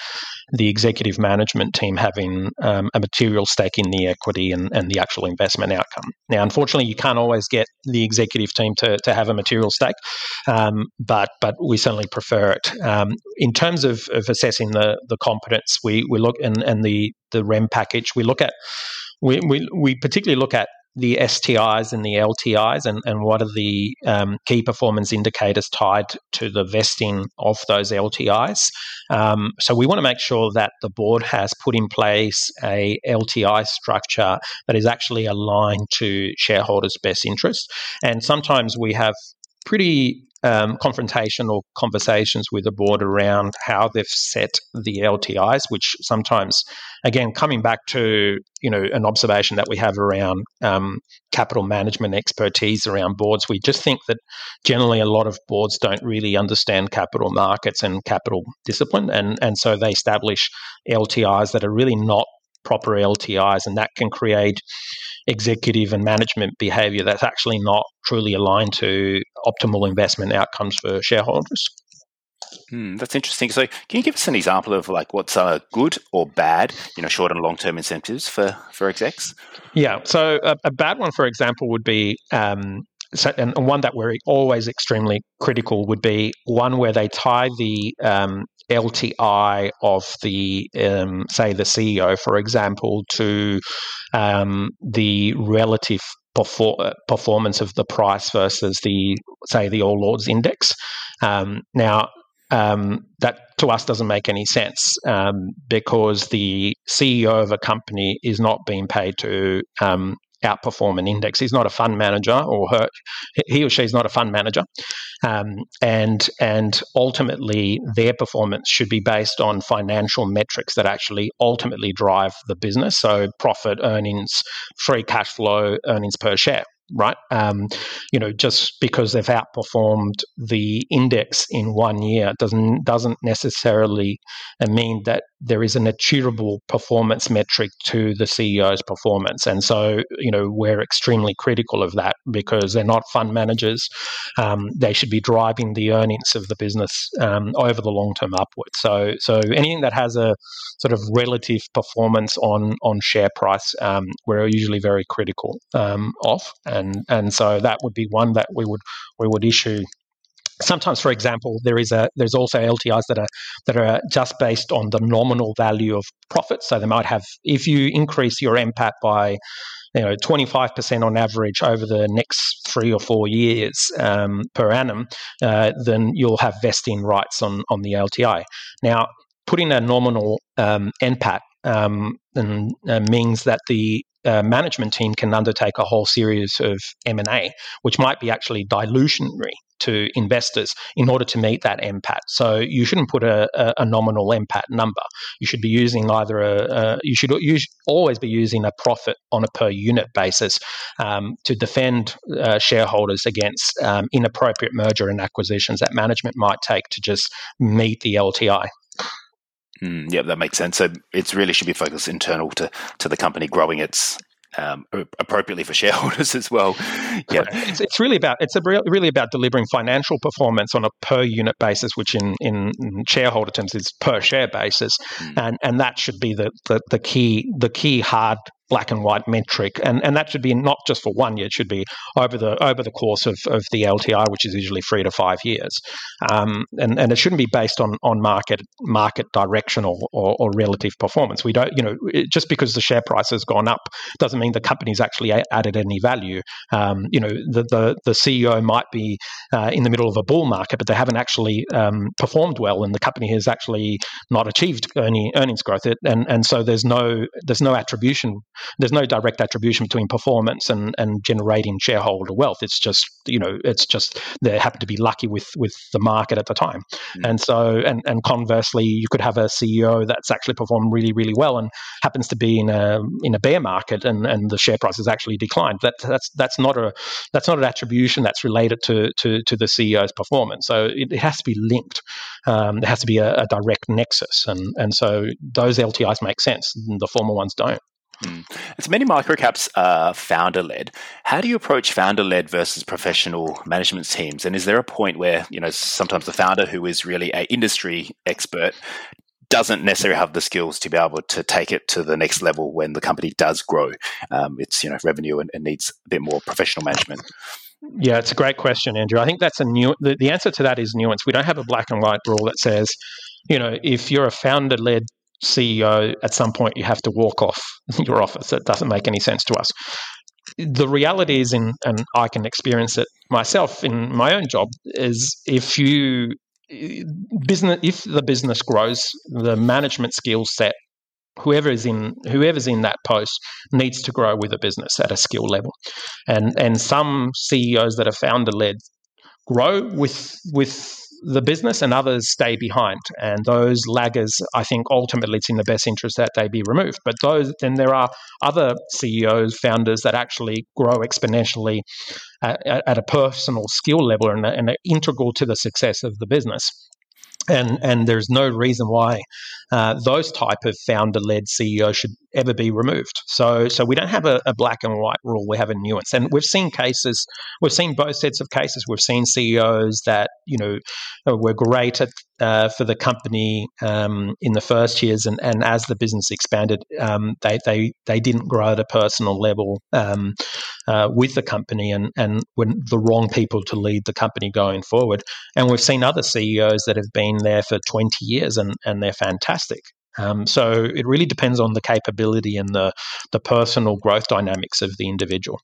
the executive management team having um, a material stake in the equity and, and the actual investment outcome. Now, unfortunately, you can't always get the executive team to, to have a material stake, um, but but we certainly prefer it. Um, in terms of, of assessing the the competence, we we look and, and the the REM package, we look at we, we, we particularly look at the STIs and the LTIs, and, and what are the um, key performance indicators tied to the vesting of those LTIs. Um, so we want to make sure that the board has put in place a LTI structure that is actually aligned to shareholders' best interest. And sometimes we have pretty um, confrontational conversations with the board around how they've set the LTIs, which sometimes, again, coming back to you know an observation that we have around um, capital management expertise around boards, we just think that generally a lot of boards don't really understand capital markets and capital discipline, and and so they establish LTIs that are really not proper LTIs, and that can create executive and management behavior that's actually not truly aligned to optimal investment outcomes for shareholders. Hmm, that's interesting. So, can you give us an example of like what's uh, good or bad, you know, short and long term incentives for for execs? Yeah. So, a, a bad one, for example, would be um, so, and one that we're always extremely critical would be one where they tie the um, LTI of the, um, say, the CEO, for example, to um, the relative perfor- performance of the price versus the, say, the All Ords Index. Um, now, um, that to us doesn't make any sense um, because the CEO of a company is not being paid to um, outperform an index. He's not a fund manager, or her, he or she is not a fund manager, um, and and ultimately their performance should be based on financial metrics that actually ultimately drive the business. So profit, earnings, free cash flow, earnings per share right? Um, you know, just because they've outperformed the index in one year doesn't doesn't necessarily mean that there is an achievable performance metric to the CEO's performance. And so, you know, we're extremely critical of that because they're not fund managers. Um, they should be driving the earnings of the business um, over the long term upwards. So, so anything that has a sort of relative performance on on share price, um, we're usually very critical um, of, and and so that would be one that we would we would issue. Sometimes for example there is a there's also ltis that are that are just based on the nominal value of profit so they might have if you increase your NPAT by you know 25% on average over the next three or four years um, per annum uh, then you'll have vesting rights on on the lti now putting a nominal um, NPAT um, and, uh, means that the uh, management team can undertake a whole series of M&A, which might be actually dilutionary to investors in order to meet that NPAT. So you shouldn't put a, a, a nominal NPAT number. You should be using either a, a you should always be using a profit on a per unit basis um, to defend uh, shareholders against um, inappropriate merger and acquisitions that management might take to just meet the LTI. Mm, yeah, that makes sense. So it really should be focused internal to to the company growing its um, appropriately for *laughs* shareholders as well. Yeah, it's, it's, really about it's re- really about delivering financial performance on a per unit basis, which in, in shareholder terms is per share basis, mm. and and that should be the, the, the key the key hard black and white metric, and and that should be not just for one year; it should be over the over the course of, of the LTI, which is usually three to five years, um, and and it shouldn't be based on on market market directional or, or relative performance. We don't, you know, just because the share price has gone up doesn't mean the company's actually added any value. Um, you know, the, the the CEO might be uh, in the middle of a bull market, but they haven't actually um, performed well, and the company has actually not achieved any earnings growth. It, and and so there's no there's no attribution there's no direct attribution between performance and, and generating shareholder wealth. It's just you know it's just they happen to be lucky with with the market at the time, mm. and so and and conversely, you could have a CEO that's actually performed really really well and happens to be in a in a bear market and, and the share price has actually declined. That that's that's not a that's not an attribution that's related to to, to the CEO's performance. So it, it has to be linked. Um, there has to be a, a direct nexus, and and so those LTIs make sense. the former ones don't. Mm. As many microcaps are founder led. How do you approach founder led versus professional management teams? And is there a point where you know sometimes the founder, who is really a industry expert, doesn't necessarily have the skills to be able to take it to the next level when the company does grow um, its you know revenue and, and, needs a bit more professional management? Yeah, it's a great question, Andrew. I think that's a new. The, the answer to that is nuance. We don't have a black and white rule that says, you know, if you're a founder led CEO, at some point you have to walk off *laughs* your office. It doesn't make any sense to us. The reality is, in, and I can experience it myself in my own job, is if you business if the business grows, the management skill set, whoever is in whoever's in that post needs to grow with a business at a skill level, and and some CEOs that are founder led grow with with the business and others stay behind. And those laggers, I think ultimately it's in the best interest that they be removed. But those then there are other CEOs, founders that actually grow exponentially at, at a personal skill level and, and are integral to the success of the business and and there's no reason why uh, those type of founder-led CEOs should ever be removed. So so we don't have a, a, black and white rule. We have a nuance, and we've seen cases. We've seen both sets of cases. We've seen CEOs that you know were great at uh, for the company um, in the first years, and, and as the business expanded, um, they they they didn't grow at a personal level um, uh, with the company, and and were the wrong people to lead the company going forward. And we've seen other CEOs that have been there for twenty years, and and they're fantastic. Um, so it really depends on the capability and the the personal growth dynamics of the individual.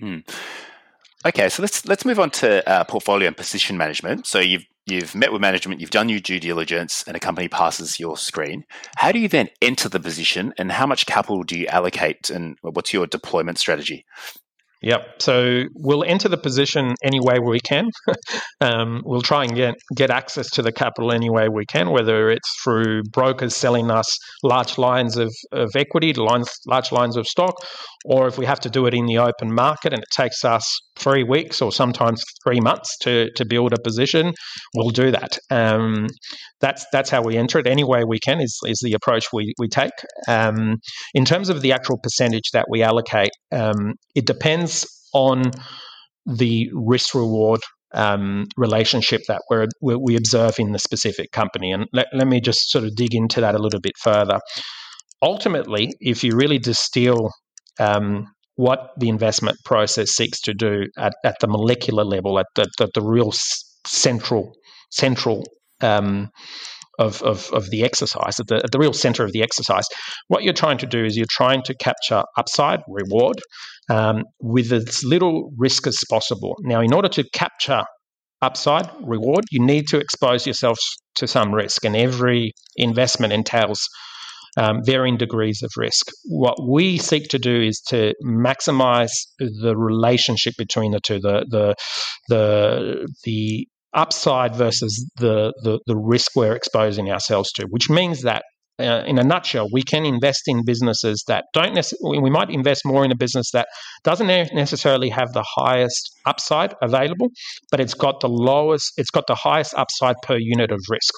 Hmm. Okay, so let's let's move on to uh, portfolio and position management. So you've you've met with management, you've done your due diligence, and a company passes your screen. How do you then enter the position, and how much capital do you allocate, and what's your deployment strategy? Yep. So we'll enter the position any way we can. *laughs* um, we'll try and get, get access to the capital any way we can, whether it's through brokers selling us large lines of, of equity, lines, large lines of stock, or if we have to do it in the open market and it takes us three weeks or sometimes three months to, to build a position, we'll do that. Um, that's that's how we enter it. Any way we can is, is the approach we, we take. Um, in terms of the actual percentage that we allocate, um, it depends on the risk reward um, relationship that we're, we observe in the specific company. And let, let me just sort of dig into that a little bit further. Ultimately, if you really distill um, what the investment process seeks to do at, at the molecular level, at the, the, the real central central um, of, of, of the exercise, at the, at the real center of the exercise. What you're trying to do is you're trying to capture upside, reward, um, with as little risk as possible. Now, in order to capture upside, reward, you need to expose yourself to some risk, and every investment entails um, varying degrees of risk. What we seek to do is to maximize the relationship between the two, the the the the upside versus the, the, the risk we're exposing ourselves to, which means that uh, in a nutshell, we can invest in businesses that don't necessarily, we might invest more in a business that doesn't necessarily have the highest upside available, but it's got the lowest, it's got the highest upside per unit of risk.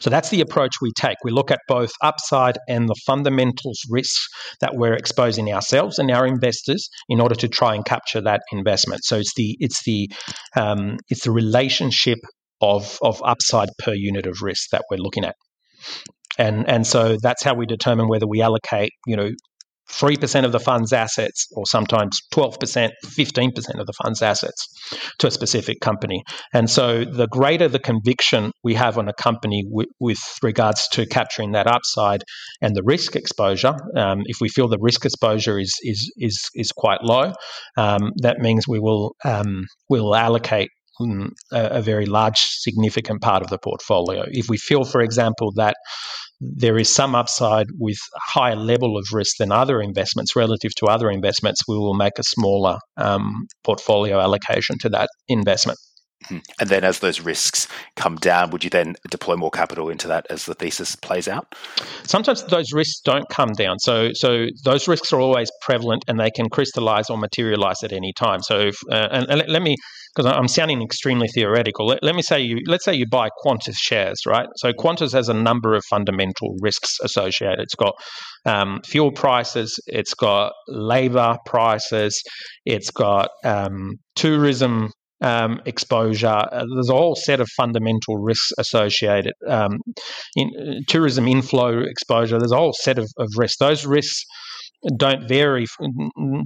So that's the approach we take. We look at both upside and the fundamentals risks that we're exposing ourselves and our investors in order to try and capture that investment. So it's the it's the um, it's the relationship of of upside per unit of risk that we're looking at. And and so that's how we determine whether we allocate, you know, 3% of the fund's assets, or sometimes 12%, 15% of the fund's assets to a specific company. And so the greater the conviction we have on a company w- with regards to capturing that upside and the risk exposure, um, if we feel the risk exposure is, is, is, is quite low, um, that means we will, um, will allocate mm, a, a very large, significant part of the portfolio. If we feel, for example, that there is some upside with a higher level of risk than other investments relative to other investments, we will make a smaller um, portfolio allocation to that investment. Hmm. And then, as those risks come down, would you then deploy more capital into that as the thesis plays out? Sometimes those risks don't come down. So, so those risks are always prevalent, and they can crystallize or materialize at any time. So, if, uh, and, and, let me, because I'm sounding extremely theoretical. Let, let, me say you, let's say you buy Qantas shares, right? So, Qantas has a number of fundamental risks associated. It's got um, fuel prices, it's got labor prices, it's got um, tourism um, exposure. Uh, there's a whole set of fundamental risks associated. Um, in uh, tourism inflow exposure, there's a whole set of, of risks. Those risks don't vary,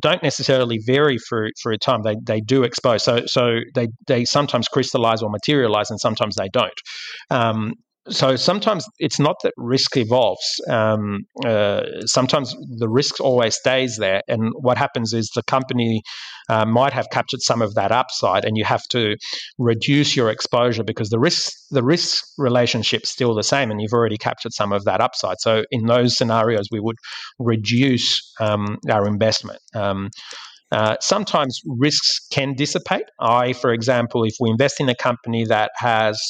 don't necessarily vary for for a time. They they do expose. So so they they sometimes crystallize or materialize, and sometimes they don't. Um, so sometimes it's not that risk evolves. Um, uh, sometimes the risk always stays there, and what happens is the company uh, might have captured some of that upside, and you have to reduce your exposure because the risk the risk relationship's still the same, and you've already captured some of that upside. So in those scenarios, we would reduce um, our investment. Um, uh, sometimes risks can dissipate. I, for example, if we invest in a company that has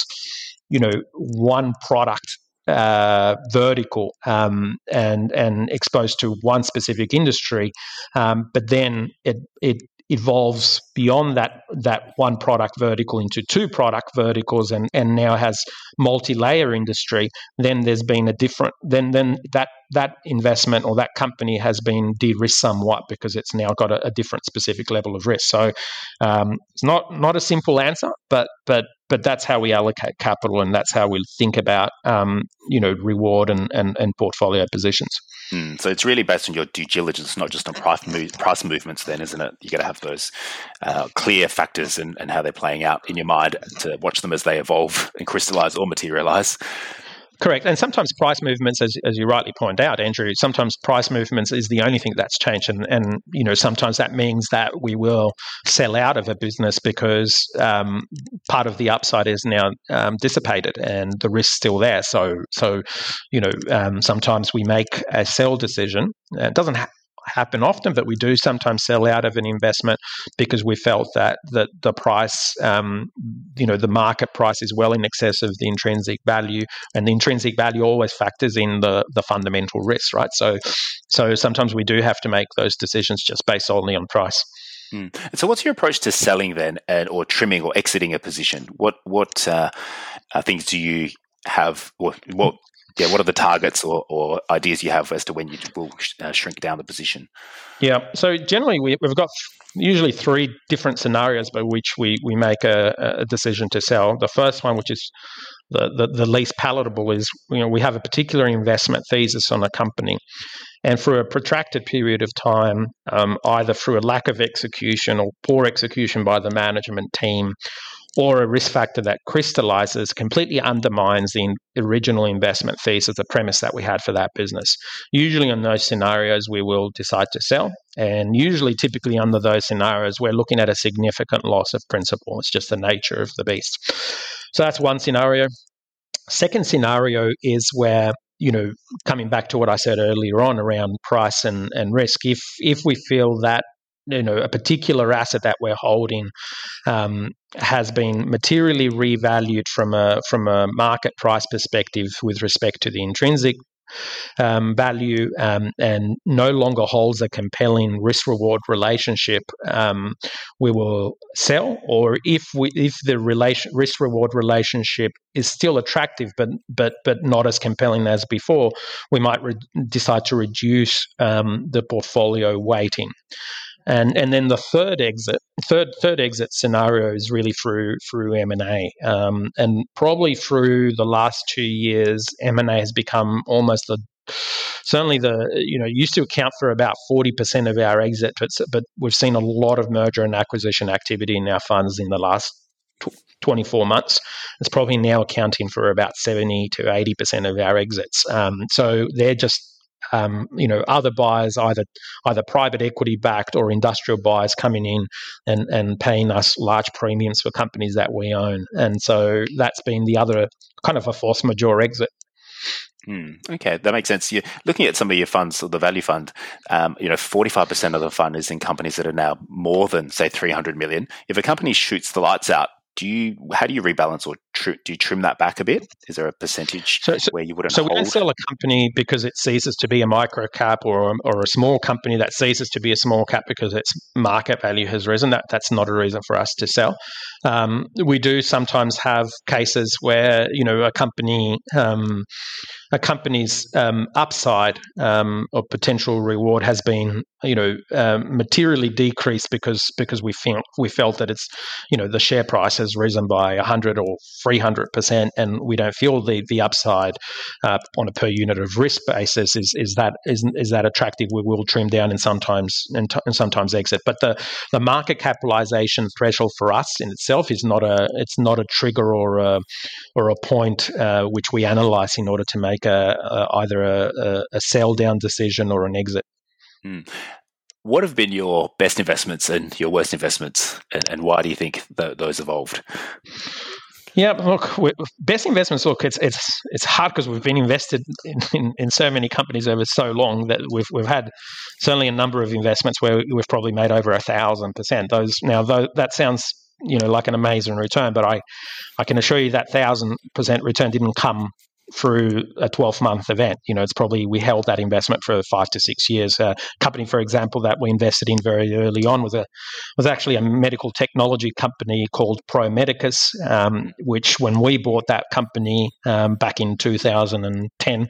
you know one product uh, vertical um, and and exposed to one specific industry, um, but then it it evolves beyond that that one product vertical into two product verticals and and now has multi-layer industry then there's been a different then then that that investment or that company has been de-risked somewhat because it's now got a, a different specific level of risk. So um, it's not not a simple answer but but but that's how we allocate capital and that's how we think about um, you know reward and, and, and portfolio positions. Mm, so it's really based on your due diligence, not just on price move, price movements. Then, isn't it? You got to have those uh, clear factors and, and how they're playing out in your mind to watch them as they evolve and crystallize or materialize. Correct. And sometimes price movements, as, as you rightly point out, Andrew, sometimes price movements is the only thing that's changed. And, and you know, sometimes that means that we will sell out of a business because um, part of the upside is now um, dissipated and the risk's still there. So, so you know, um, sometimes we make a sell decision. It doesn't happen often, but we do sometimes sell out of an investment because we felt that that the price, um, you know, the market price is well in excess of the intrinsic value, and the intrinsic value always factors in the the fundamental risk, right? So, so sometimes we do have to make those decisions just based solely on price. Mm. So, what's your approach to selling then, and, or trimming or exiting a position? What what uh, uh things do you have? What what yeah, what are the targets or, or ideas you have as to when you will uh, shrink down the position? Yeah, so generally we, have got usually three different scenarios by which we, we make a, a decision to sell. The first one, which is the, the, the, least palatable, is you know we have a particular investment thesis on a company, and for a protracted period of time, um, either through a lack of execution or poor execution by the management team, or a risk factor that crystallizes completely undermines the original investment thesis, the premise that we had for that business. Usually, in those scenarios, we will decide to sell. And usually, typically, under those scenarios, we're looking at a significant loss of principal. It's just the nature of the beast. So, that's one scenario. Second scenario is where you know, coming back to what I said earlier on around price and, and risk, if if we feel that you know a particular asset that we're holding um, has been materially revalued from a from a market price perspective with respect to the intrinsic um, value um, and no longer holds a compelling risk reward relationship, um, we will sell. Or if we if the relation risk reward relationship is still attractive but but but not as compelling as before, we might re- decide to reduce um, the portfolio weighting and and then the third exit third third exit scenario is really through through M and A, um, and probably through the last two years, M and A has become almost the certainly the you know used to account for about 40% of our exit but, but we've seen a lot of merger and acquisition activity in our funds in the last 24 months. It's probably now accounting for about 70 to 80% of our exits. Um, so they're just um, you know other buyers, either either private equity backed or industrial buyers coming in and and paying us large premiums for companies that we own, and so that's been the other kind of a force majeure exit. Hmm. okay, that makes sense. You're looking at some of your funds, or the value fund. Um, you know, forty-five percent of the fund is in companies that are now more than say three hundred million. If a company shoots the lights out, do you how do you rebalance or tr- do you trim that back a bit? Is there a percentage so, so, where you wouldn't? So hold? we don't sell a company because it ceases to be a micro cap, or or a small company that ceases to be a small cap because its market value has risen. That that's not a reason for us to sell. Um, we do sometimes have cases where you know a company. Um, a company's um, upside um, or potential reward has been, you know, um, materially decreased because because we felt we felt that it's, you know, the share price has risen by hundred or three hundred percent, and we don't feel the the upside uh, on a per unit of risk basis is is that is is that attractive. We will trim down and sometimes and, t- and sometimes exit, but the the market capitalization threshold for us in itself is not a it's not a trigger or a or a point uh, which we analyze in order to make a, a either a, a, sell down decision or an exit. Hmm. What have been your best investments and your worst investments, and, and why do you think th- those evolved? Yeah, look, best investments. Look, it's it's it's hard because we've been invested in, in, in, so many companies over so long that we've we've had certainly a number of investments where we've probably made over a thousand percent. Those now, though, that sounds you know like an amazing return, but I I can assure you that thousand percent return didn't come through a 12 month event. You know, it's probably we held that investment for five to six years. A company, for example, that we invested in very early on was a was actually a medical technology company called Pro Medicus, um, which when we bought that company um, back in 2010,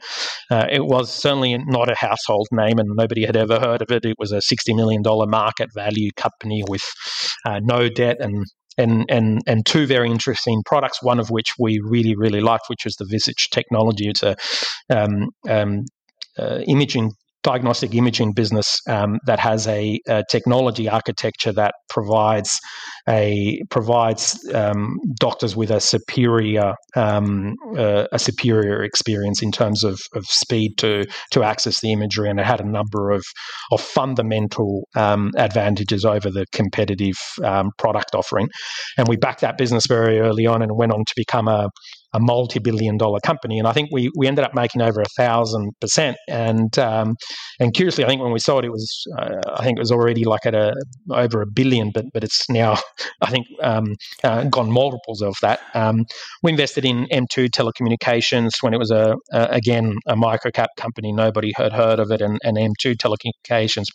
uh, it was certainly not a household name and nobody had ever heard of it. It was a $60 million market value company with uh, no debt and and and and two very interesting products. One of which we really really liked, which was the Visage technology. It's a um, um, uh, imaging diagnostic imaging business um, that has a, a, technology architecture that provides a provides um, doctors with a superior um, uh, a superior experience in terms of, of speed to to access the imagery, and it had a number of of fundamental um, advantages over the competitive um, product offering. And we backed that business very early on, and went on to become a a multi-billion dollar company. And I think we we ended up making over a thousand percent. And um, and curiously, I think when we sold it, it was uh, I think it was already like at a over a billion, but but it's now *laughs* I think um, uh, gone multiples of that. Um, we invested in M2 Telecommunications when it was a, a again a microcap company. Nobody had heard of it, and, and M2 Telecommunications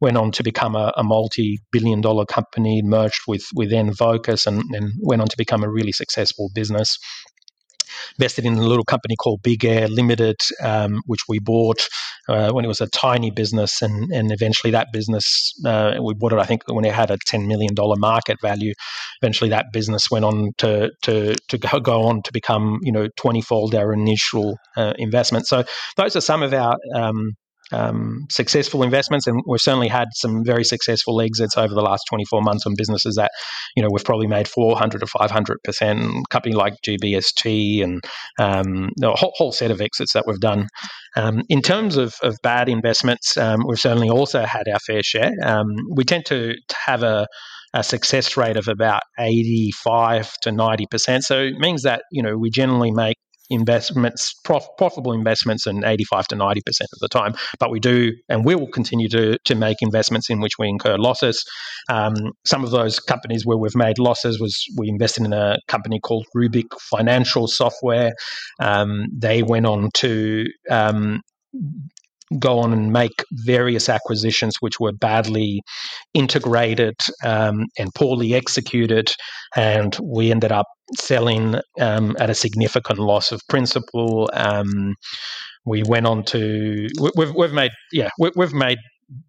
went on to become a, a multi-billion dollar company, merged with with Vocus, and, and went on to become a really successful business invested in a little company called Big Air Limited, um, which we bought uh, when it was a tiny business, and and eventually that business uh, we bought it. I think when it had a ten million dollar market value. Eventually, that business went on to to to go on to become you know twenty fold our initial uh, investment. So those are some of our um, um, successful investments, and we've certainly had some very successful exits over the last 24 months on businesses that, you know, we've probably made 400 or 500 percent. Company like GBST and um, a whole, whole, set of exits that we've done. Um, in terms of, of bad investments, um, we've certainly also had our fair share. Um, we tend to, to have a a success rate of about 85 to 90%. So it means that, you know, we generally make investments, prof, profitable investments, and 85 to 90% of the time. But we do and we will continue to, to make investments in which we incur losses. Um, some of those companies where we've made losses was we invested in a company called Rubik Financial Software. Um, they went on to um, go on and make various acquisitions which were badly integrated um, and poorly executed. And we ended up selling um, at a significant loss of principal. Um, we went on to we've we've made yeah we've made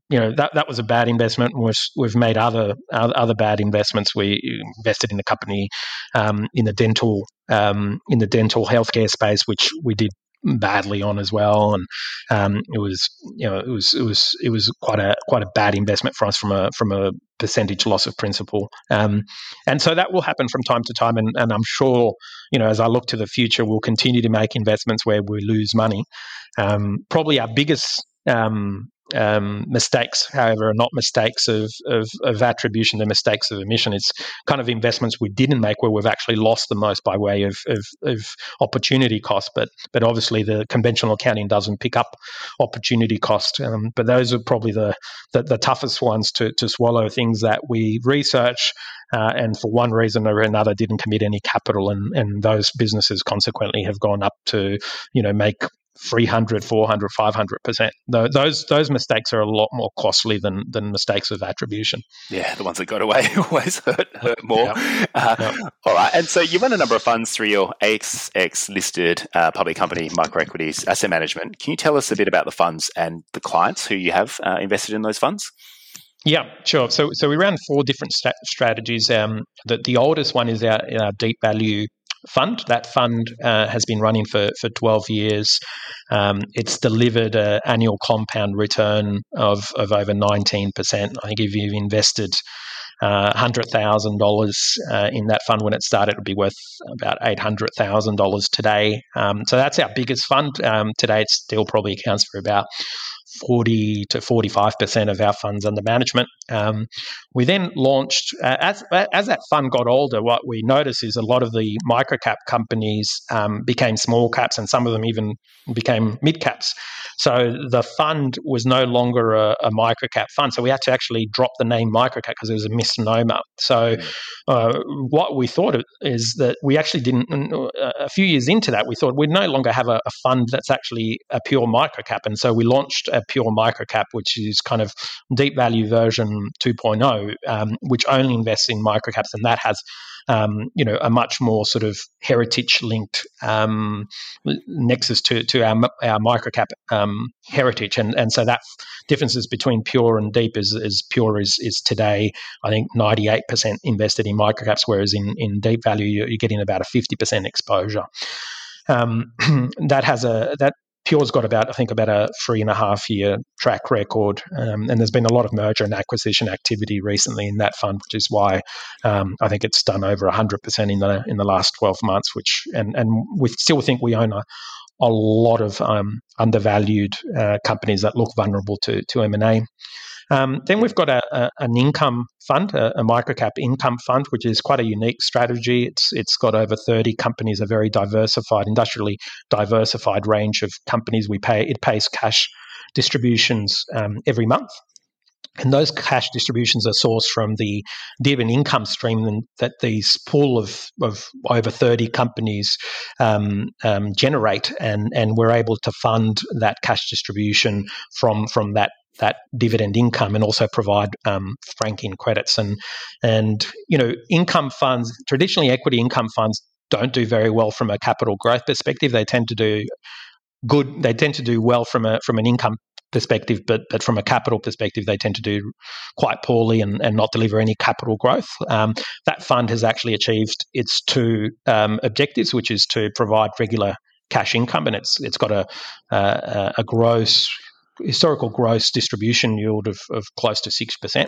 you know that that was a bad investment. We've we've made other other bad investments. We invested in a company um, in the dental um, in the dental healthcare space, which we did badly on as well, and um, it was you know it was it was it was quite a quite a bad investment for us from a from a percentage loss of principal, um, and so that will happen from time to time, and, and I'm sure you know as I look to the future, we'll continue to make investments where we lose money. Um, probably our biggest um, um, mistakes, however, are not mistakes of, of, of, attribution, they're mistakes of omission. It's kind of investments we didn't make where we've actually lost the most by way of, of, of opportunity cost. But but obviously the conventional accounting doesn't pick up opportunity cost. Um, but those are probably the, the, the toughest ones to, to swallow, things that we research uh, and for one reason or another didn't commit any capital and, and those businesses consequently have gone up to you know make 300 400 500% those those mistakes are a lot more costly than than mistakes of attribution yeah the ones that got away *laughs* always hurt, hurt more yep. Uh, yep. all right and so you run a number of funds through your ASX listed uh, public company microequities asset management can you tell us a bit about the funds and the clients who you have uh, invested in those funds yeah, sure. So, so we ran four different st- strategies. Um, the, the oldest one is our, our deep value fund. That fund uh, has been running for, for 12 years. Um, it's delivered an annual compound return of, of over 19%. I think if you've invested uh, $100,000 uh, in that fund when it started, it would be worth about $800,000 today. Um, so that's our biggest fund. Um, today, it still probably accounts for about 40 to 45% of our funds under management. Um, we then launched, uh, as, as that fund got older, what we noticed is a lot of the microcap companies um, became small caps and some of them even became mid caps. So the fund was no longer a, a microcap fund. So we had to actually drop the name microcap because it was a misnomer. So uh, what we thought is that we actually didn't, a few years into that, we thought we'd no longer have a, a fund that's actually a pure microcap. And so we launched a pure microcap, which is kind of deep value version 2.0, um, which only invests in microcaps. And that has um, you know, a much more sort of heritage linked um, nexus to, to our, our microcap um, heritage. And, and so that differences between pure and deep is, is pure is, is today, I think 98% invested in microcaps, whereas in, in deep value, you're, getting about a 50% exposure. Um, *clears throat* that has a that Pure's got about, I think, about a three and a half year track record, um, and there's been a lot of merger and acquisition activity recently in that fund, which is why um, I think it's done over 100% in the in the last 12 months. Which and and we still think we own a a lot of um, undervalued uh, companies that look vulnerable to to M and A. Um, then we've got a, a, an income fund, a, a microcap income fund, which is quite a unique strategy. It's it's got over thirty companies, a very diversified, industrially diversified range of companies. We pay it pays cash distributions um, every month. And those cash distributions are sourced from the dividend income stream that these pool of, of over 30 companies um, um, generate. And, and we're able to fund that cash distribution from, from that that dividend income and also provide um, franking credits and and you know income funds traditionally equity income funds don't do very well from a capital growth perspective they tend to do good they tend to do well from a from an income perspective but but from a capital perspective they tend to do quite poorly and, and not deliver any capital growth. Um, that fund has actually achieved its two um, objectives which is to provide regular cash income and it's it's got a a, a gross historical gross distribution yield of, of close to 6%.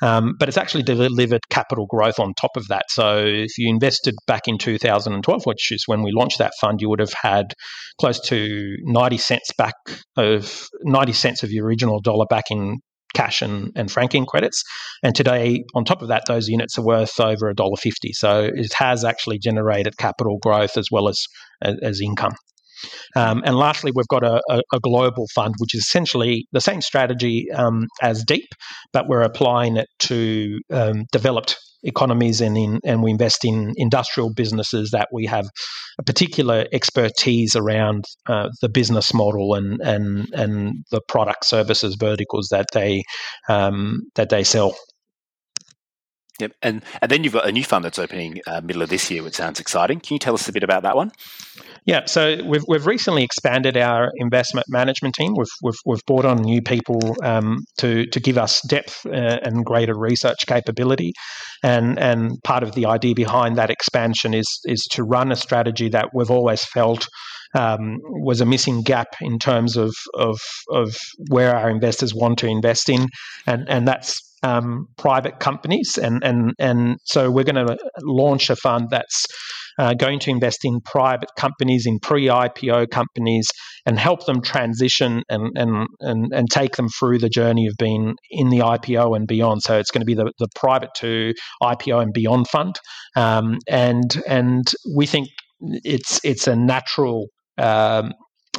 Um, but it's actually delivered capital growth on top of that. So if you invested back in 2012, which is when we launched that fund, you would have had close to 90 cents back of 90 cents of your original dollar back in cash and, and franking credits. And today, on top of that, those units are worth over $1.50. So it has actually generated capital growth as well as, as, as income. Um, and lastly, we've got a, a, a, global fund, which is essentially the same strategy um, as Deep, but we're applying it to um, developed economies and in, and we invest in industrial businesses that we have a particular expertise around uh, the business model and and and the product services verticals that they um, that they sell. Yep, and and then you've got a new fund that's opening uh, middle of this year, which sounds exciting. Can you tell us a bit about that one? Yeah, so we've we've recently expanded our investment management team. We've we've, we've brought on new people um, to to give us depth uh, and greater research capability, and and part of the idea behind that expansion is is to run a strategy that we've always felt. Um, was a missing gap in terms of, of of where our investors want to invest in, and and that's um, private companies, and and and so we're going to launch a fund that's uh, going to invest in private companies, in pre-IPO companies, and help them transition and and and, and take them through the journey of being in the IPO and beyond. So it's going to be the, the private to IPO and beyond fund, um, and and we think it's it's a natural um,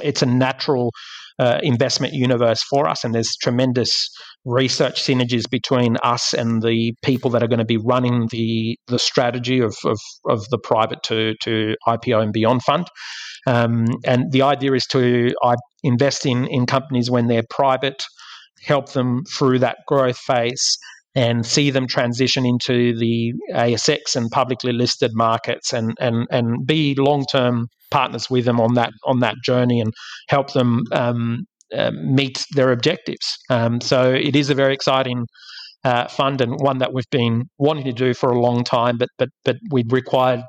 it's a natural uh, investment universe for us, and there's tremendous research synergies between us and the people that are going to be running the the strategy of of, of the private to to IPO and beyond fund. Um, and the idea is to invest in in companies when they're private, help them through that growth phase, and see them transition into the ASX and publicly listed markets and and and be long term partners with them on that on that journey and help them um, uh, meet their objectives. Um, so it is a very exciting uh, fund and one that we've been wanting to do for a long time, but but but we required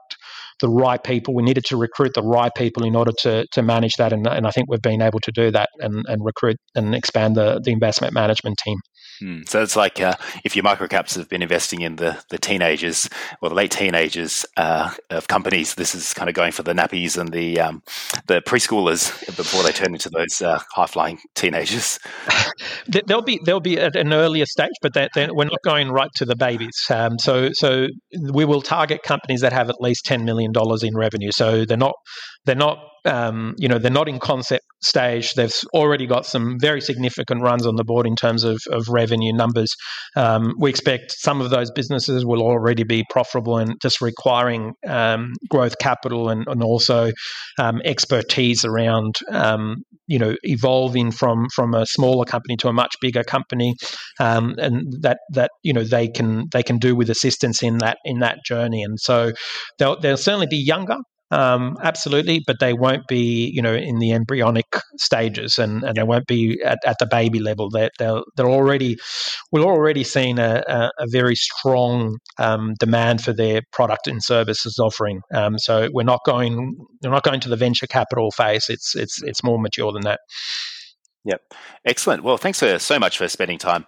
the right people. We needed to recruit the right people in order to to manage that, and, and I think we've been able to do that and, and recruit and expand the the investment management team. Hmm. So it's like uh, if your microcaps have been investing in the, the teenagers or the late teenagers uh, of companies, this is kind of going for the nappies and the um, the preschoolers before they turn into those uh, high flying teenagers. *laughs* They'll be they'll be at an earlier stage, but they're, they're, we're not going right to the babies. Um, so so we will target companies that have at least ten million dollars in revenue. So they're not they're not um, you know they're not in concept stage. They've already got some very significant runs on the board in terms of, of revenue numbers. Um, we expect some of those businesses will already be profitable and just requiring um, growth capital and, and also um, expertise around um, you know evolving from from a smaller company to a much bigger company, um, and that that you know they can they can do with assistance in that in that journey. And so they'll they'll certainly be younger um, absolutely, but they won't be, you know, in the embryonic stages, and, and they won't be at, at the baby level. They're they're, they're already we're already seeing a, a, a very strong um, demand for their product and services offering. Um, so we're not going we're not going to the venture capital phase. It's it's it's more mature than that. Yep. Excellent. Well, thanks for, so much for spending time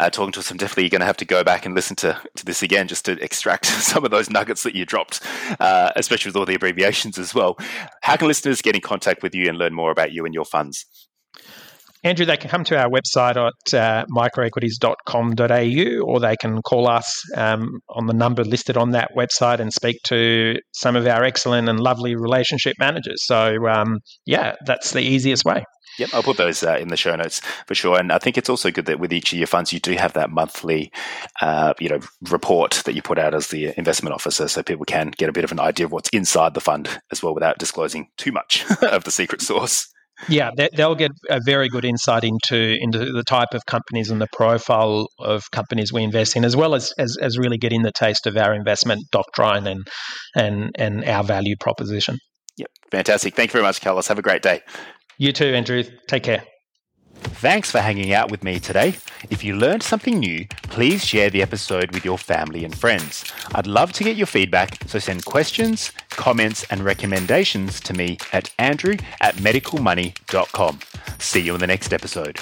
uh, talking to us. I'm definitely going to have to go back and listen to, to this again just to extract *laughs* some of those nuggets that you dropped, uh, especially with all the abbreviations as well. How can listeners get in contact with you and learn more about you and your funds? Andrew, they can come to our website at uh, microequities.com.au or they can call us um, on the number listed on that website and speak to some of our excellent and lovely relationship managers. So, um, yeah, that's the easiest way. Yep, I'll put those uh, in the show notes for sure. And I think it's also good that with each of your funds, you do have that monthly, uh, you know, report that you put out as the investment officer, so people can get a bit of an idea of what's inside the fund as well, without disclosing too much *laughs* of the secret sauce. Yeah, they'll get a very good insight into into the type of companies and the profile of companies we invest in, as well as as, as really getting the taste of our investment doctrine and and and our value proposition. Yep, fantastic. Thank you very much, Carlos. Have a great day. You too, Andrew. Take care. Thanks for hanging out with me today. If you learned something new, please share the episode with your family and friends. I'd love to get your feedback, so send questions, comments, and recommendations to me at andrew at medicalmoney.com. See you in the next episode.